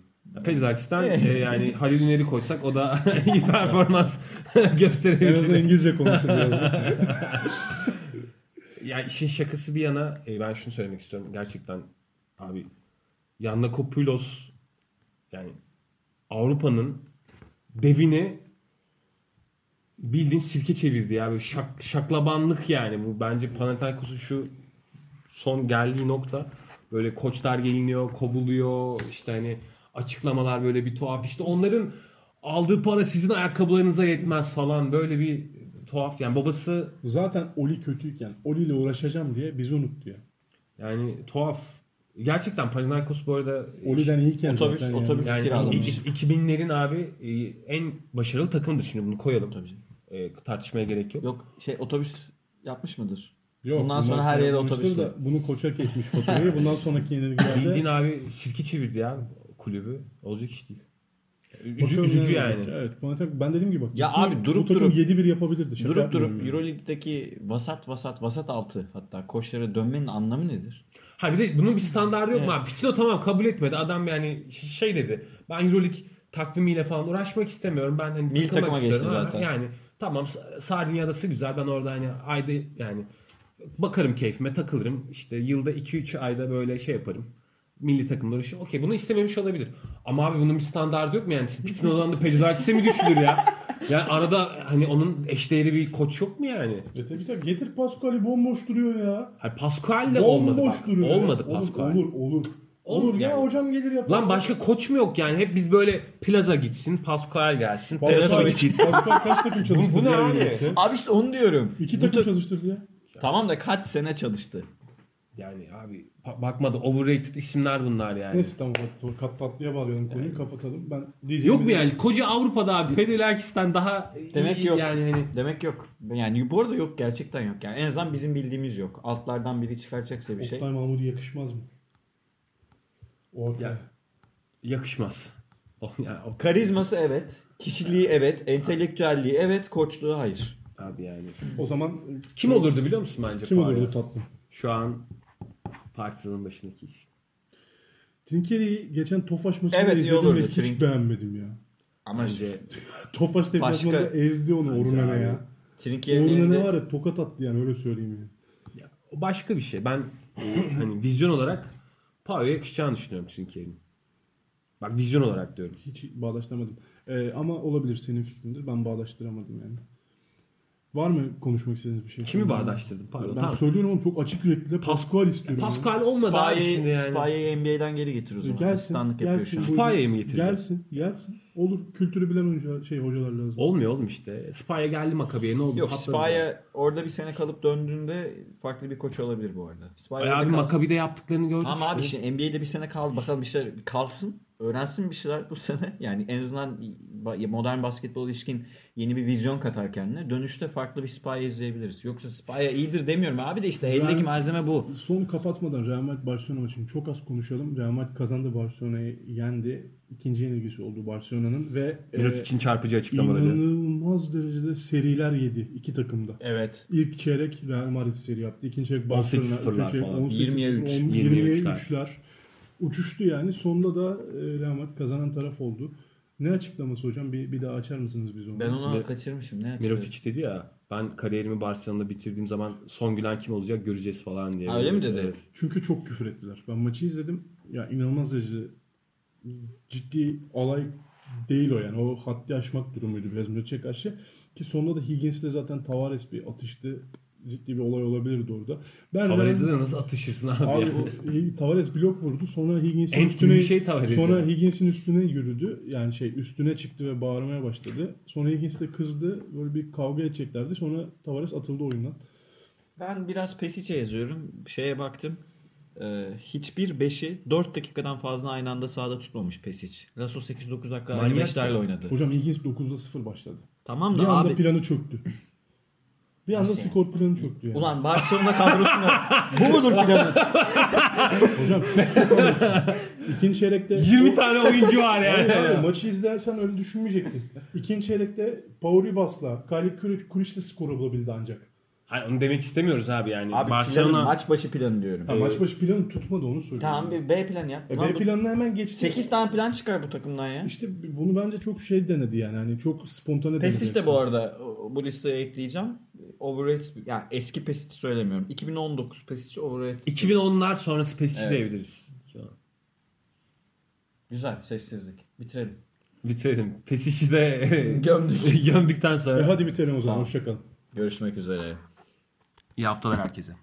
S4: Pedolaikis'ten e, yani Halil Üner'i koysak o da iyi performans
S3: En azından
S4: gösterebilir.
S3: İngilizce konuşur biraz.
S4: Ya işin şakası bir yana e, ben şunu söylemek istiyorum. Gerçekten abi Yannakopoulos yani Avrupa'nın devini bildiğin sirke çevirdi ya. Böyle şak, şaklabanlık yani. Bu bence Panathinaikos'un şu son geldiği nokta böyle koçlar geliniyor, kovuluyor. işte hani açıklamalar böyle bir tuhaf. İşte onların aldığı para sizin ayakkabılarınıza yetmez falan. Böyle bir tuhaf. Yani babası
S3: Zaten Oli kötüyken Oli ile uğraşacağım diye bizi unuttu ya.
S4: Yani tuhaf. Gerçekten Panathinaikos bu arada
S3: Oli'den iyiyken
S5: Otobüs-
S3: zaten
S5: otobüs-
S4: yani
S5: kiralamış.
S4: i- i- 2000'lerin abi e, en başarılı takımdır şimdi bunu koyalım.
S5: Tabii.
S4: E, tartışmaya gerek yok.
S5: Yok şey otobüs yapmış mıdır?
S3: Yok,
S5: Bundan sonra her yere otobüsle.
S3: Bunu koça geçmiş faturayı. Bundan sonraki yenilgilerde
S4: Bildiğin abi sirke çevirdi ya kulübü. Olacak iş değil. Üzü, üzücü yani.
S3: Evet. Ben dediğim gibi bak.
S5: Ya
S3: ciddi
S5: abi durup durup-
S3: 7-1 yapabilirdi. Şaka
S5: Durup durup
S3: yani.
S5: Euroleague'deki vasat vasat vasat altı hatta koçlara dönmenin anlamı nedir?
S4: Ha bir de bunun bir standardı yok mu
S5: Evet.
S4: abi? Pitino tamam kabul etmedi. Adam yani şey dedi. Ben Euroleague takvimiyle falan uğraşmak istemiyorum. Ben hani
S5: Milli
S4: takılmak
S5: takıma
S4: istiyorum.
S5: geçti zaten.
S4: Yani tamam S- Sardinya adası güzel. Ben orada hani ayda yani bakarım keyfime takılırım. İşte yılda 2-3 ayda böyle şey yaparım. Milli takımlar işi. Okey bunu istememiş olabilir. Ama abi bunun bir standardı yok mu yani? Pitino'dan da Peluzakis'e mi düşülür ya? Yani arada hani onun eşdeğeri bir koç yok mu yani?
S3: E tabii tabii. Getir Pascal'i bomboş duruyor ya.
S4: Hayır Pascual de olmadı
S3: Bomboş
S4: bak.
S3: duruyor. ya.
S4: Olmadı
S3: Olur,
S4: Pascual.
S3: Olur olur. Olur,
S4: Olur
S3: ya
S4: yani.
S3: hocam gelir yapar.
S4: Lan başka koç mu yok yani? Hep biz böyle Plaza gitsin, Pascual gelsin,
S3: Pascal,
S4: gitsin.
S3: Pascal kaç takım çalıştırdı
S4: Bu- bu ne
S3: ya
S4: abi?
S5: Abi işte onu diyorum.
S3: İki takım
S5: ta-
S3: çalıştırdı ya.
S5: Tamam da kaç sene çalıştı?
S4: Yani abi pa- bakmadı overrated isimler bunlar yani.
S3: Neyse tamam kat, kat tatlıya bağlayalım konuyu kapatalım. Ben diyeceğim.
S4: Yok mu yani? Koca Avrupa'da abi Pedilakis'ten daha
S5: Demek
S4: iyi
S5: yok.
S4: yani hani
S5: Demek yok. Yani bu arada yok gerçekten yok. Yani en azından bizim bildiğimiz yok. Altlardan biri çıkaracaksa bir şey.
S3: Oktay Mahmut'a yakışmaz mı? Orta.
S4: Ya. yakışmaz. O, yani, o,
S5: Karizması evet. Kişiliği evet. Entelektüelliği evet. Koçluğu hayır.
S4: abi yani.
S3: O zaman
S4: Kim olurdu biliyor musun bence?
S3: kim olurdu tatlım?
S4: Şu an Partizan'ın başındaki isim.
S3: Trinkeri'yi geçen Tofaş maçında
S5: Evet,
S3: izledim ve hiç
S5: Trink-
S3: beğenmedim ya.
S5: Ama
S4: Bence
S3: Tofaş deplasmanında
S5: Başka-
S3: ezdi onu Orunen'e ya.
S5: Trinkier'in
S3: Orunen'e
S5: elinde-
S3: var ya tokat attı yani öyle söyleyeyim yani.
S4: o başka bir şey. Ben e, hani vizyon olarak Paolo'ya yakışacağını düşünüyorum Trinker'in. Bak vizyon olarak diyorum.
S3: Hiç bağdaştıramadım. Ee, ama olabilir senin fikrindir. Ben bağdaştıramadım yani. Var mı konuşmak istediğiniz bir şey?
S4: Kimi bağdaştırdın? Pardon.
S3: Ben
S4: tamam.
S3: söylüyorum oğlum çok açık yürekli. Pascual istiyorum. ya.
S4: Pascal olmadı abi şimdi yani.
S5: Spy'yi NBA'den geri getir o zaman.
S3: Gelsin,
S5: Asistanlık yapıyor şu
S3: gelsin.
S5: an.
S4: Spy'yi mi getirecek?
S3: Gelsin, gelsin. Olur. Kültürü bilen oyuncu, şey hocalar lazım.
S4: Olmuyor oğlum işte. Spy'a geldi Makabi'ye ne oldu?
S5: Yok. Spy'e orada bir sene kalıp döndüğünde farklı bir koç olabilir bu arada. Spy
S4: Ay abi
S5: kal-
S4: Makabi'de yaptıklarını gördük
S5: Ama abi
S4: işte.
S5: işte NBA'de bir sene kal bakalım bir şeyler kalsın öğrensin bir şeyler bu sene. Yani en azından modern basketbol ilişkin yeni bir vizyon katar kendine. Dönüşte farklı bir Spy'ı izleyebiliriz. Yoksa Spy'a iyidir demiyorum abi de işte eldeki malzeme bu.
S3: Son kapatmadan Real Madrid Barcelona maçını çok az konuşalım. Real Madrid kazandı Barcelona'yı yendi. İkinci yenilgisi oldu Barcelona'nın ve
S4: Mirat
S3: e,
S4: için çarpıcı açıklamaları.
S3: İnanılmaz derecede seriler yedi iki takımda.
S5: Evet.
S3: İlk çeyrek Real Madrid seri yaptı. İkinci çeyrek Barcelona. Üçüncü çeyrek 18 23.
S4: 23'ler.
S3: 23 Uçuştu yani. Sonunda da e, Real Madrid kazanan taraf oldu. Ne açıklaması hocam? Bir, bir daha açar mısınız biz onu?
S5: Ben onu
S4: Ve-
S5: kaçırmışım. Ne?
S4: Mirotic dedi ya ben kariyerimi Barcelona'da bitirdiğim zaman son gülen kim olacak göreceğiz falan diye.
S5: Ha, öyle mi dedi?
S4: Evet.
S3: Çünkü çok küfür ettiler. Ben maçı izledim. Ya inanılmaz derecede ciddi olay değil o yani. O haddi aşmak durumuydu biraz Mirotic'e karşı. Ki sonunda da Higgins'le zaten Tavares bir atıştı. Ciddi bir olay olabilirdi orada. Ben
S4: Tavares'e de nasıl atışırsın abi,
S3: Abi
S4: ya?
S3: o Hi- Tavares blok vurdu. Sonra Higgins'in
S4: gibi
S3: üstüne
S4: bir şey Tavares
S3: sonra
S4: yani.
S3: Higgins'in üstüne yürüdü. Yani şey üstüne çıktı ve bağırmaya başladı. Sonra Higgins de kızdı. Böyle bir kavga edeceklerdi. Sonra Tavares atıldı oyundan.
S5: Ben biraz Pesic'e yazıyorum. Şeye baktım. Ee, hiçbir 5'i 4 dakikadan fazla aynı anda sahada tutmamış Pesic. Lasso 8-9 dakika
S4: Manyak
S5: 55'lerle
S4: ya.
S5: oynadı.
S3: Hocam Higgins 9'da 0 başladı.
S5: Tamam
S3: Bir
S5: da
S3: anda
S5: abi
S3: planı çöktü. Bir anda
S5: Nasıl yani?
S3: skor planı çöktü yani.
S5: ulan Barcelona kadrosunda bu mudur planı?
S3: Hocam. İkinci çeyrekte
S4: 20 tane oyuncu var
S3: Hayır
S4: yani.
S3: abi, maçı izlersen öyle düşünmeyecektin. İkinci çeyrekte Paul Ribas'la Kali Kuriş'le skoru bulabildi ancak.
S4: Hayır, onu demek istemiyoruz abi yani.
S5: Abi
S4: Barcelona
S5: maç başı planı diyorum.
S3: Ha, maç başı planı tutmadı onu söylüyorum.
S5: Tamam bir B planı yap.
S3: E,
S5: Ulan
S3: B
S5: bu-
S3: planını hemen geçti.
S5: 8 tane plan çıkar bu takımdan ya.
S3: İşte bunu bence çok şey denedi yani. Hani çok spontane denedi.
S5: Pesic de
S3: hepsi.
S5: bu arada o- bu listeye ekleyeceğim. Overrated yani eski Pesic söylemiyorum. 2019 Pesic overrated.
S4: 2010'lar sonrası Pesic'i
S5: Evet.
S4: diyebiliriz.
S5: Güzel sessizlik. Bitirelim.
S4: Bitirelim. Pesic'i de
S5: Gömdük.
S4: gömdükten
S3: E,
S4: sonra.
S3: hadi bitelim o zaman.
S5: Tamam.
S3: Hoşçakalın.
S5: Görüşmek üzere.
S4: İyi haftalar herkese.